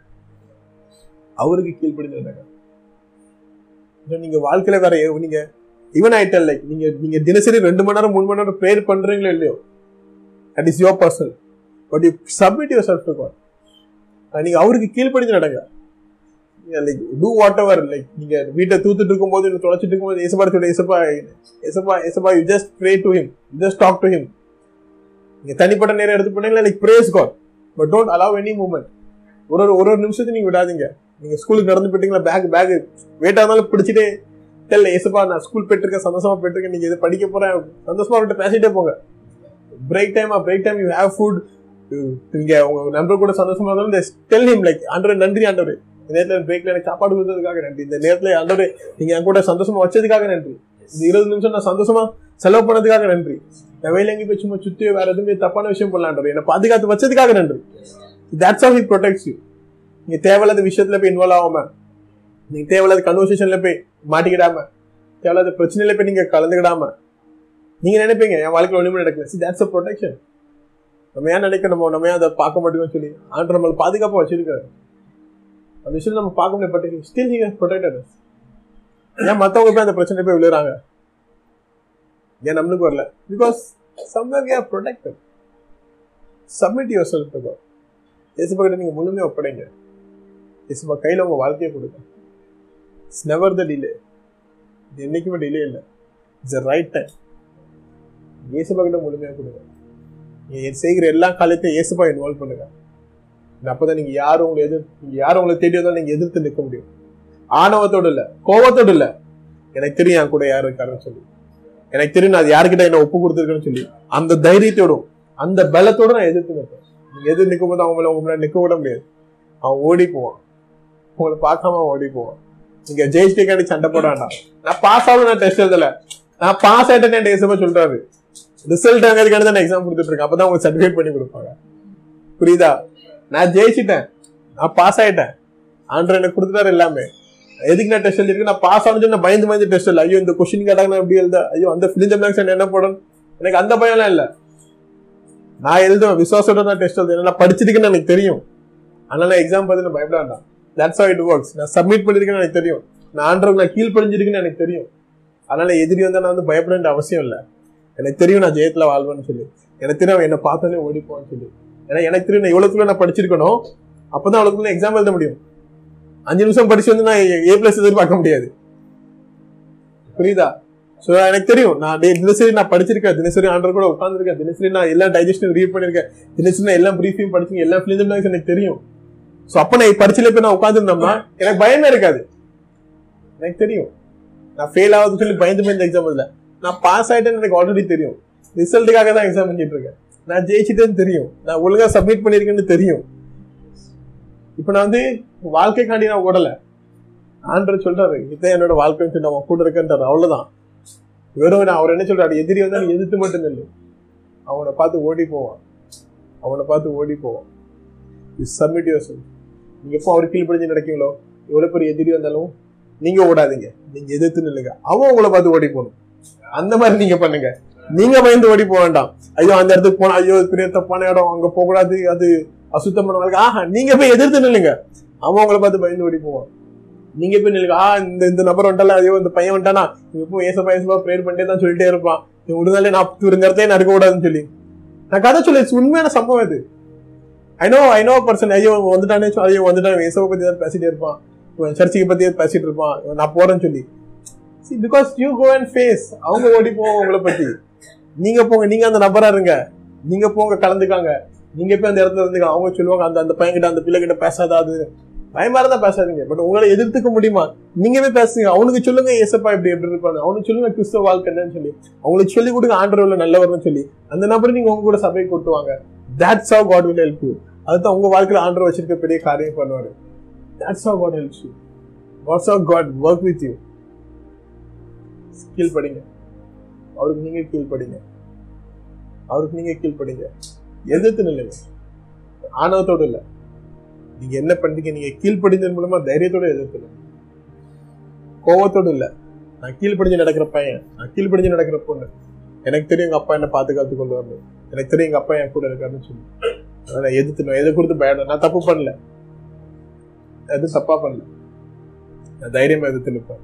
B: அவருக்கு கீழ்படிந்துட்டாங்க நீங்க வாழ்க்கையில வேற நீங்க ஈவன் ஐட்டல் லைக் நீங்க நீங்க தினசரி ரெண்டு மணி நேரம் மூணு மணி நேரம் ப்ரேயர் பண்றீங்களோ இல்லையோ that is your personal but you submit yourself to God நீங்க அவருக்கு கீழ்படிந்து நடங்க like do whatever like நீங்க வீட்டை தூத்துட்டு இருக்கும்போது இல்லை தொலைச்சிட்டு இருக்கும்போது ஏசப்பா சொல்ல ஏசப்பா ஏசப்பா ஏசப்பா you just pray to him just talk to him நீங்க தனிப்பட்ட நேரம் எடுத்து பண்ணீங்களா like praise God but don't allow any moment ஒரு ஒரு ஒரு ஒரு நிமிஷத்தையும் நீங்க விடாதீங்க நீங்க ஸ்கூலுக்கு நடந்து போயிட்டீங்களா பேக் பேக் வெயிட்டாக இருந்தாலும் பிடிச்சிட்டே தெரியல ஏசப்பா நான் ஸ்கூல் போயிட்டுருக்கேன் சந்தோஷமா போயிட்டுருக்கேன் நீங்க இதை படிக்க போறேன் சந்தோஷமா விட்டு பேசிட்டே போங்க பிரேக் டைமா break time you have food நீங்க உங்க நண்பர் கூட சந்தோஷமா இருந்தாலும் டெல் ஹிம் லைக் ஆண்டவர் நன்றி ஆண்டவர் நேரத்தில் பிரேக்ல எனக்கு சாப்பாடு கொடுத்ததுக்காக நன்றி இந்த நேரத்தில் ஆண்டவரே நீங்கள் என் கூட சந்தோஷமா வச்சதுக்காக நன்றி இந்த இருபது நிமிஷம் நான் சந்தோஷமா செலவு பண்ணதுக்காக நன்றி என் வேலை எங்கே போய் சும்மா சுற்றியோ வேற எதுவுமே தப்பான விஷயம் பண்ணலான்றவர் என்னை பாதுகாத்து வச்சதுக்காக நன்றி that's of it protects you நீங்கள் தேவையில்லாத விஷயத்தில் போய் இன்வால்வ் ஆகாம நீங்கள் தேவையில்லாத கன்வர்சேஷனில் போய் மாட்டிக்கிடாம தேவையில்லாத பிரச்சனையில போய் நீங்கள் கலந்துக்கிடாம நீங்க நினைப்பீங்க என் வாழ்க்கையில் ஒன்றுமே நடக்கல சி தட்ஸ் அ ப்ரொடெக்ஷன் நம்ம ஏன் நினைக்கணுமோ நம்ம ஏன் அதை பார்க்க மாட்டோம்னு சொல்லி ஆண்டு நம்மளை பாதுகாப்பாக வச்சிருக்காரு அந்த விஷயம் நம்ம பார்க்க முடியாது பட் ஸ்டில் ஹி ப்ரொடெக்டட் ஏன் மற்றவங்க போய் அந்த பிரச்சனை போய் விழுறாங்க ஏன் நம்மளுக்கு வரல because somewhere we are protected submit yourself to God இயேசுப்பா கிட்ட நீங்கள் முழுமையாக ஒப்படைங்க இயேசுப்பா கையில் உங்கள் வாழ்க்கையை கொடுங்க இட்ஸ் நெவர் த டிலே இது என்றைக்குமே டிலே இல்லை இட்ஸ் அ ரைட் டைம் இயேசுப்பா கிட்ட முழுமையாக கொடுங்க நீ செய்கிற எல்லா காலத்தையும் இயேசுபா இன்வால்வ் பண்ணுங்க அப்போ தான் நீங்கள் யாரும் உங்களை எதிர் நீங்க யாரும் உங்களை தேடி வந்தாலும் நீங்கள் எதிர்த்து நிற்க முடியும் ஆணவத்தோடு இல்லை கோவத்தோடு இல்லை எனக்கு தெரியும் என் கூட யார் இருக்காருன்னு சொல்லி எனக்கு தெரியும் நான் அது யாருக்கிட்ட என்ன ஒப்பு கொடுத்துருக்கேன்னு சொல்லி அந்த தைரியத்தோடும் அந்த பலத்தோடு நான் எதிர்த்து நிற்பேன் நீங்கள் எதிர் நிற்கும் போது அவங்கள உங்களை நிற்க விட முடியாது அவன் ஓடி போவான் உங்களை பார்க்காம ஓடி போவான் நீங்க ஜெயிச்சிட்டேக்காண்டி சண்டை போட வேண்டாம் நான் பாஸ் ஆகும் நான் டெஸ்ட் எழுதல நான் பாஸ் ஆயிட்டேன் என் சொல்றாரு ரிசல்ட் வாங்கிறதுக்காண்டி தான் எக்ஸாம் கொடுத்துட்டு இருக்கேன் அப்பதான் உங்களுக்கு சர்டிஃபிகேட் பண்ணி கொடுப்பாங்க புரியுதா நான் ஜெயிச்சிட்டேன் நான் பாஸ் ஆயிட்டேன் ஆண்டர் எனக்கு கொடுத்துட்டாரு எல்லாமே எதுக்கு நான் டெஸ்ட் எழுதிருக்கேன் நான் பாஸ் ஆனது நான் பயந்து பயந்து டெஸ்ட் இல்லை ஐயோ இந்த கொஸ்டின் கேட்டாங்க நான் எப்படி எழுத ஐயோ அந்த ஃபிலிம் ஜம்லாக்ஸ் என்ன போடணும் எனக்கு அந்த பயம்லாம் இல்லை நான் எழுதுவேன் விசுவாசோட நான் டெஸ்ட் எழுதுவேன் நான் படிச்சிருக்கேன்னு எனக்கு தெரியும் ஆனால் நான் எக்ஸாம் பார்த்து நான் பயப்பட வேண்டாம் தட்ஸ் ஆ இட் ஒர்க்ஸ் நான் சப்மிட் பண்ணியிருக்கேன்னு எனக்கு தெரியும் நான் ஆண்டவங்க நான் கீழ் படிஞ்சிருக்குன்னு எனக்கு தெரியும் அதனால எதிரி வந்தால் நான் வந்து பயப்பட வேண்டிய அவசியம் இல்லை எனக்கு தெரியும் நான் ஜெயத்தில் வாழ்வேன்னு சொல்லி எனக்கு தெரியும் என்னை பார்த்தோன்னே ஓடிப்போன்னு சொல்லி ஏன்னா எனக்கு தெரியும் நான் தூரம் நான் படிச்சிருக்கணும் அப்போ தான் எக்ஸாம் எழுத முடியும் அஞ்சு நிமிஷம் படிச்சு வந்து நான் ஏ பிளஸ் எதிர்பார்க்க முடியாது புரியுதா ஸோ எனக்கு தெரியும் நான் தினசரி நான் படிச்சிருக்கேன் தினசரி ஆண்டர் கூட உட்காந்துருக்கேன் தினசரி நான் எல்லா டைஜஷனும் ரீட் பண்ணிருக்கேன் தினசரி நான் எல்லா ப்ரீஃபையும் படிச்சிருக்கேன் எல்லா ஃபிலிம் எனக்கு தெரியும் ஸோ அப்போ நான் படிச்சுல போய் நான் உட்காந்துருந்தோம்னா எனக்கு பயமே இருக்காது எனக்கு தெரியும் நான் ஃபெயில் ஆகுதுன்னு சொல்லி பயந்து பயந்து எக்ஸாம் இல்லை நான் பாஸ் ஆகிட்டேன்னு எனக்கு ஆல்ரெடி தெரியும் ரிசல்ட்டுக்காக தான் எக்ஸாம் பண்ணிட்டு இருக்கேன் நான் ஜெயிச்சிட்டேன்னு தெரியும் நான் ஒழுங்கா சப்மிட் பண்ணிருக்கேன்னு தெரியும் இப்போ நான் வந்து வாழ்க்கைக்காண்டி நான் ஓடல ஆண்டர் சொல்றாரு இதுதான் என்னோட வாழ்க்கைன்னு சொல்லி அவன் கூட இருக்கன்றாரு அவ்வளவுதான் வெறும் நான் அவர் என்ன சொல்றாரு எதிரி வந்தாலும் எதிர்த்து மட்டும் இல்லை அவனை பார்த்து ஓடி போவான் அவனை பார்த்து ஓடி போவான் இஸ் சப்மிட் யுவர் செல் நீங்கள் எப்போ அவர் கீழ்ப்படிஞ்சு நடக்கீங்களோ எவ்வளோ பெரிய எதிரி வந்தாலும் நீங்கள் ஓடாதீங்க நீங்கள் எதிர்த்து நில்லுங்க அவன் உங்களை பார்த்து ஓடி போகணும் அந்த மாதிரி நீங்கள் பண்ணுங்கள் நீங்க பயந்து ஓடி போக வேண்டாம் ஐயோ அந்த இடத்துக்கு போனா ஐயோ பெரிய தப்பான இடம் அங்க போக கூடாது அது அசுத்தம் பண்ணுவாங்க ஆஹா நீங்க போய் எதிர்த்து நில்லுங்க அவன் உங்களை பார்த்து பயந்து ஓடி போவான் நீங்க போய் நில்லுங்க ஆ இந்த இந்த நபர் வந்துட்டால ஐயோ இந்த பையன் வந்துட்டானா இப்போ ஏச பயசமா ப்ரேயர் பண்ணிட்டே தான் சொல்லிட்டே இருப்பான் இவன் விடுதலை நான் இருந்தே நடக்க கூடாதுன்னு சொல்லி நான் கதை சொல்லி உண்மையான சம்பவம் இது ஐநோ ஐநோ பர்சன் ஐயோ வந்துட்டானே ஐயோ வந்துட்டான் ஏசவை பத்தி தான் பேசிட்டே இருப்பான் சர்ச்சைக்கு பத்தி பேசிட்டு இருப்பான் நான் போறேன்னு சொல்லி because you go and face அவங்க ஓடி போவோம் உங்களை பத்தி நீங்க போங்க நீங்க அந்த நபரா இருங்க நீங்க போங்க கலந்துக்காங்க நீங்க போய் அந்த இடத்துல இருந்துக்க அவங்க சொல்லுவாங்க அந்த அந்த பையன்கிட்ட அந்த பிள்ளை கிட்ட பேசாதா அது பயமா பேசாதீங்க பட் உங்களை எதிர்த்துக்க முடியுமா நீங்கவே பேசுங்க அவனுக்கு சொல்லுங்க இயேசப்பா இப்படி எப்படி இருப்பாங்க அவனுக்கு சொல்லுங்க கிறிஸ்தவ வாழ்க்கை என்னன்னு சொல்லி அவங்களுக்கு சொல்லி கொடுங்க நல்ல நல்லவர்னு சொல்லி அந்த நபர் நீங்க உங்க கூட சபையை கொட்டுவாங்க that's how God will help you அதுதான் உங்க வாழ்க்கையில் ஆண்டர் வச்சிருக்க பெரிய காரியம் பண்ணுவாரு that's how God help you what's of God work with you skill படிங்க அவருக்கு நீங்க கீழ்படிங்க அவருக்கு நீங்க படிங்க எதிர்த்து நில்லுங்க ஆணவத்தோடு இல்ல நீங்க என்ன பண்றீங்க நீங்க கீழ்ப்படிஞ்சது மூலமா தைரியத்தோட எதிர்த்து கோவத்தோடு இல்ல நான் கீழ்படிஞ்சு நடக்கிற பையன் நான் கீழ்படிஞ்சு நடக்கிற பொண்ணு எனக்கு தெரியும் எங்க அப்பா என்ன பாதுகாத்து கொண்டு வரணும் எனக்கு தெரியும் எங்க அப்பா என் கூட இருக்காருன்னு சொல்லி அதனால நான் எதிர்த்துணும் எதை கொடுத்து பயணம் நான் தப்பு பண்ணல எதுவும் தப்பா பண்ணல நான் தைரியமா எதிர்த்து நிற்பேன்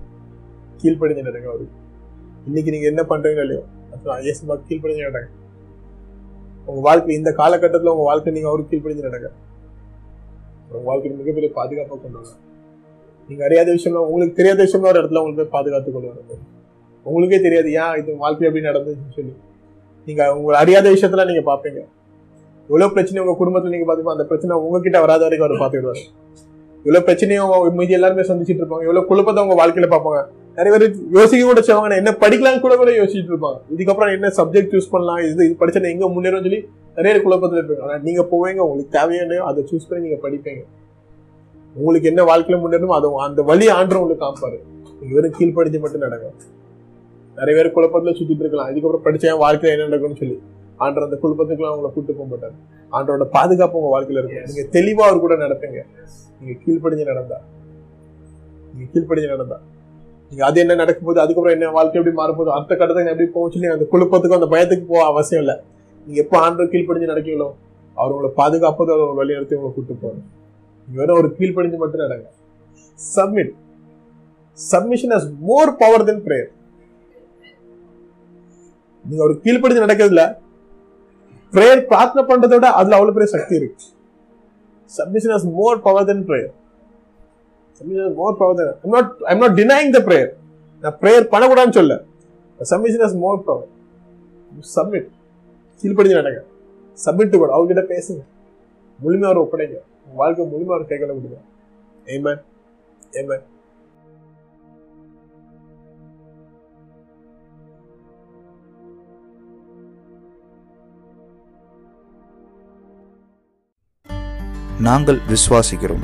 B: கீழ்ப்படிஞ்சு நடக்க அவருக்கு இன்னைக்கு நீங்க என்ன பண்றீங்க இல்லையோ இயேசு கீழ் கீழ்படிஞ்சு நடங்க உங்க வாழ்க்கை இந்த காலகட்டத்தில் உங்க வாழ்க்கை நீங்க அவருக்கு கீழ்படிஞ்சு நடங்க உங்க வாழ்க்கைக்கு மிகப்பெரிய பாதுகாப்பாக கொண்டு வரலாம் நீங்க அறியாத விஷயம்லாம் உங்களுக்கு தெரியாத விஷயம் ஒரு இடத்துல உங்களுக்கு போய் பாதுகாத்து கொண்டு வரணும் உங்களுக்கே தெரியாது ஏன் இது வாழ்க்கை எப்படி நடந்துச்சுன்னு சொல்லி நீங்க உங்களை அறியாத விஷயத்துல நீங்க பார்ப்பீங்க எவ்வளோ பிரச்சனை உங்கள் குடும்பத்துல நீங்கள் பார்த்துப்போ அந்த பிரச்சனை உங்ககிட்ட வராத வரைக்கும் அவர் பாத்துக்கிடுவாரு எவ்வளோ பிரச்சனையும் அவங்க மீதி எல்லாருமே சந்திச்சுட்டு இருப்பாங்க எவ்வளோ குழப்பத்தை உங்க வாழ்க்கையில பார்ப்பாங்க நிறைய பேர் யோசிக்க கூட செய்வாங்க என்ன படிக்கலாம் கூட கூட யோசிச்சுட்டு இருப்பாங்க இதுக்கப்புறம் என்ன சப்ஜெக்ட் சூஸ் பண்ணலாம் இது இது படிச்சா எங்க முன்னேறும் சொல்லி நிறைய குழப்பத்தில் இருப்பாங்க ஆனால் நீங்க போவீங்க உங்களுக்கு தேவையான அதை சூஸ் பண்ணி நீங்க படிப்பீங்க உங்களுக்கு என்ன வாழ்க்கையில முன்னேறணும் அது அந்த வழி ஆண்டு உங்களுக்கு காப்பாரு நீங்க வெறும் மட்டும் நடக்கும் நிறைய பேர் குழப்பத்துல சுத்திட்டு இருக்கலாம் இதுக்கப்புறம் படிச்சா வாழ்க்கையில என்ன நடக்கும்னு சொல்லி ஆண்டர் அந்த குழப்பத்துக்குலாம் அவங்களை கூட்டு போக மாட்டார் ஆண்டரோட பாதுகாப்பு உங்க வாழ்க்கையில இருக்கும் நீங்க தெளிவா அவர் கூட நடப்பீங்க நீங்க கீழ்படிஞ்சு நடந்தா நீங்க கீழ்படிஞ்சு நடந்தா நீங்க அது என்ன நடக்கும்போது அதுக்கப்புறம் என்ன வாழ்க்கை எப்படி போது அடுத்த கட்டத்துக்கு எப்படி போச்சுன்னு அந்த குழப்பத்துக்கும் அந்த பயத்துக்கு போக அவசியம் இல்ல நீங்க எப்போ ஆண்டு கீழ்படிஞ்சு நடக்கீங்களோ அவர் உங்களை பாதுகாப்பது அவர் வழிநடத்தி உங்களை கூட்டு போகணும் நீங்க வேற ஒரு கீழ்படிஞ்சு மட்டும் நடங்க submit submission has more power then prayer நீங்க ஒரு நடக்கிறது நடக்கிறதுல பிரேயர் பிரார்த்தனை பண்றதை விட அதுல அவ்வளவு பெரிய சக்தி இருக்கு submission has more power then prayer more I'm prayer நான் ப்ரேயர் பண்ணக்கூடாதுன்னு சொல்ல மோர் பவர் சப்மிட் கீழ்படிஞ்சு நடங்க சப்மிட் டு அவர்கிட்ட பேசுங்க முழுமையாக அவர் ஒப்படைங்க வாழ்க்கை முழுமையாக அவர் கைகளை கொடுங்க ஏமன் நாங்கள் விசுவாசிக்கிறோம்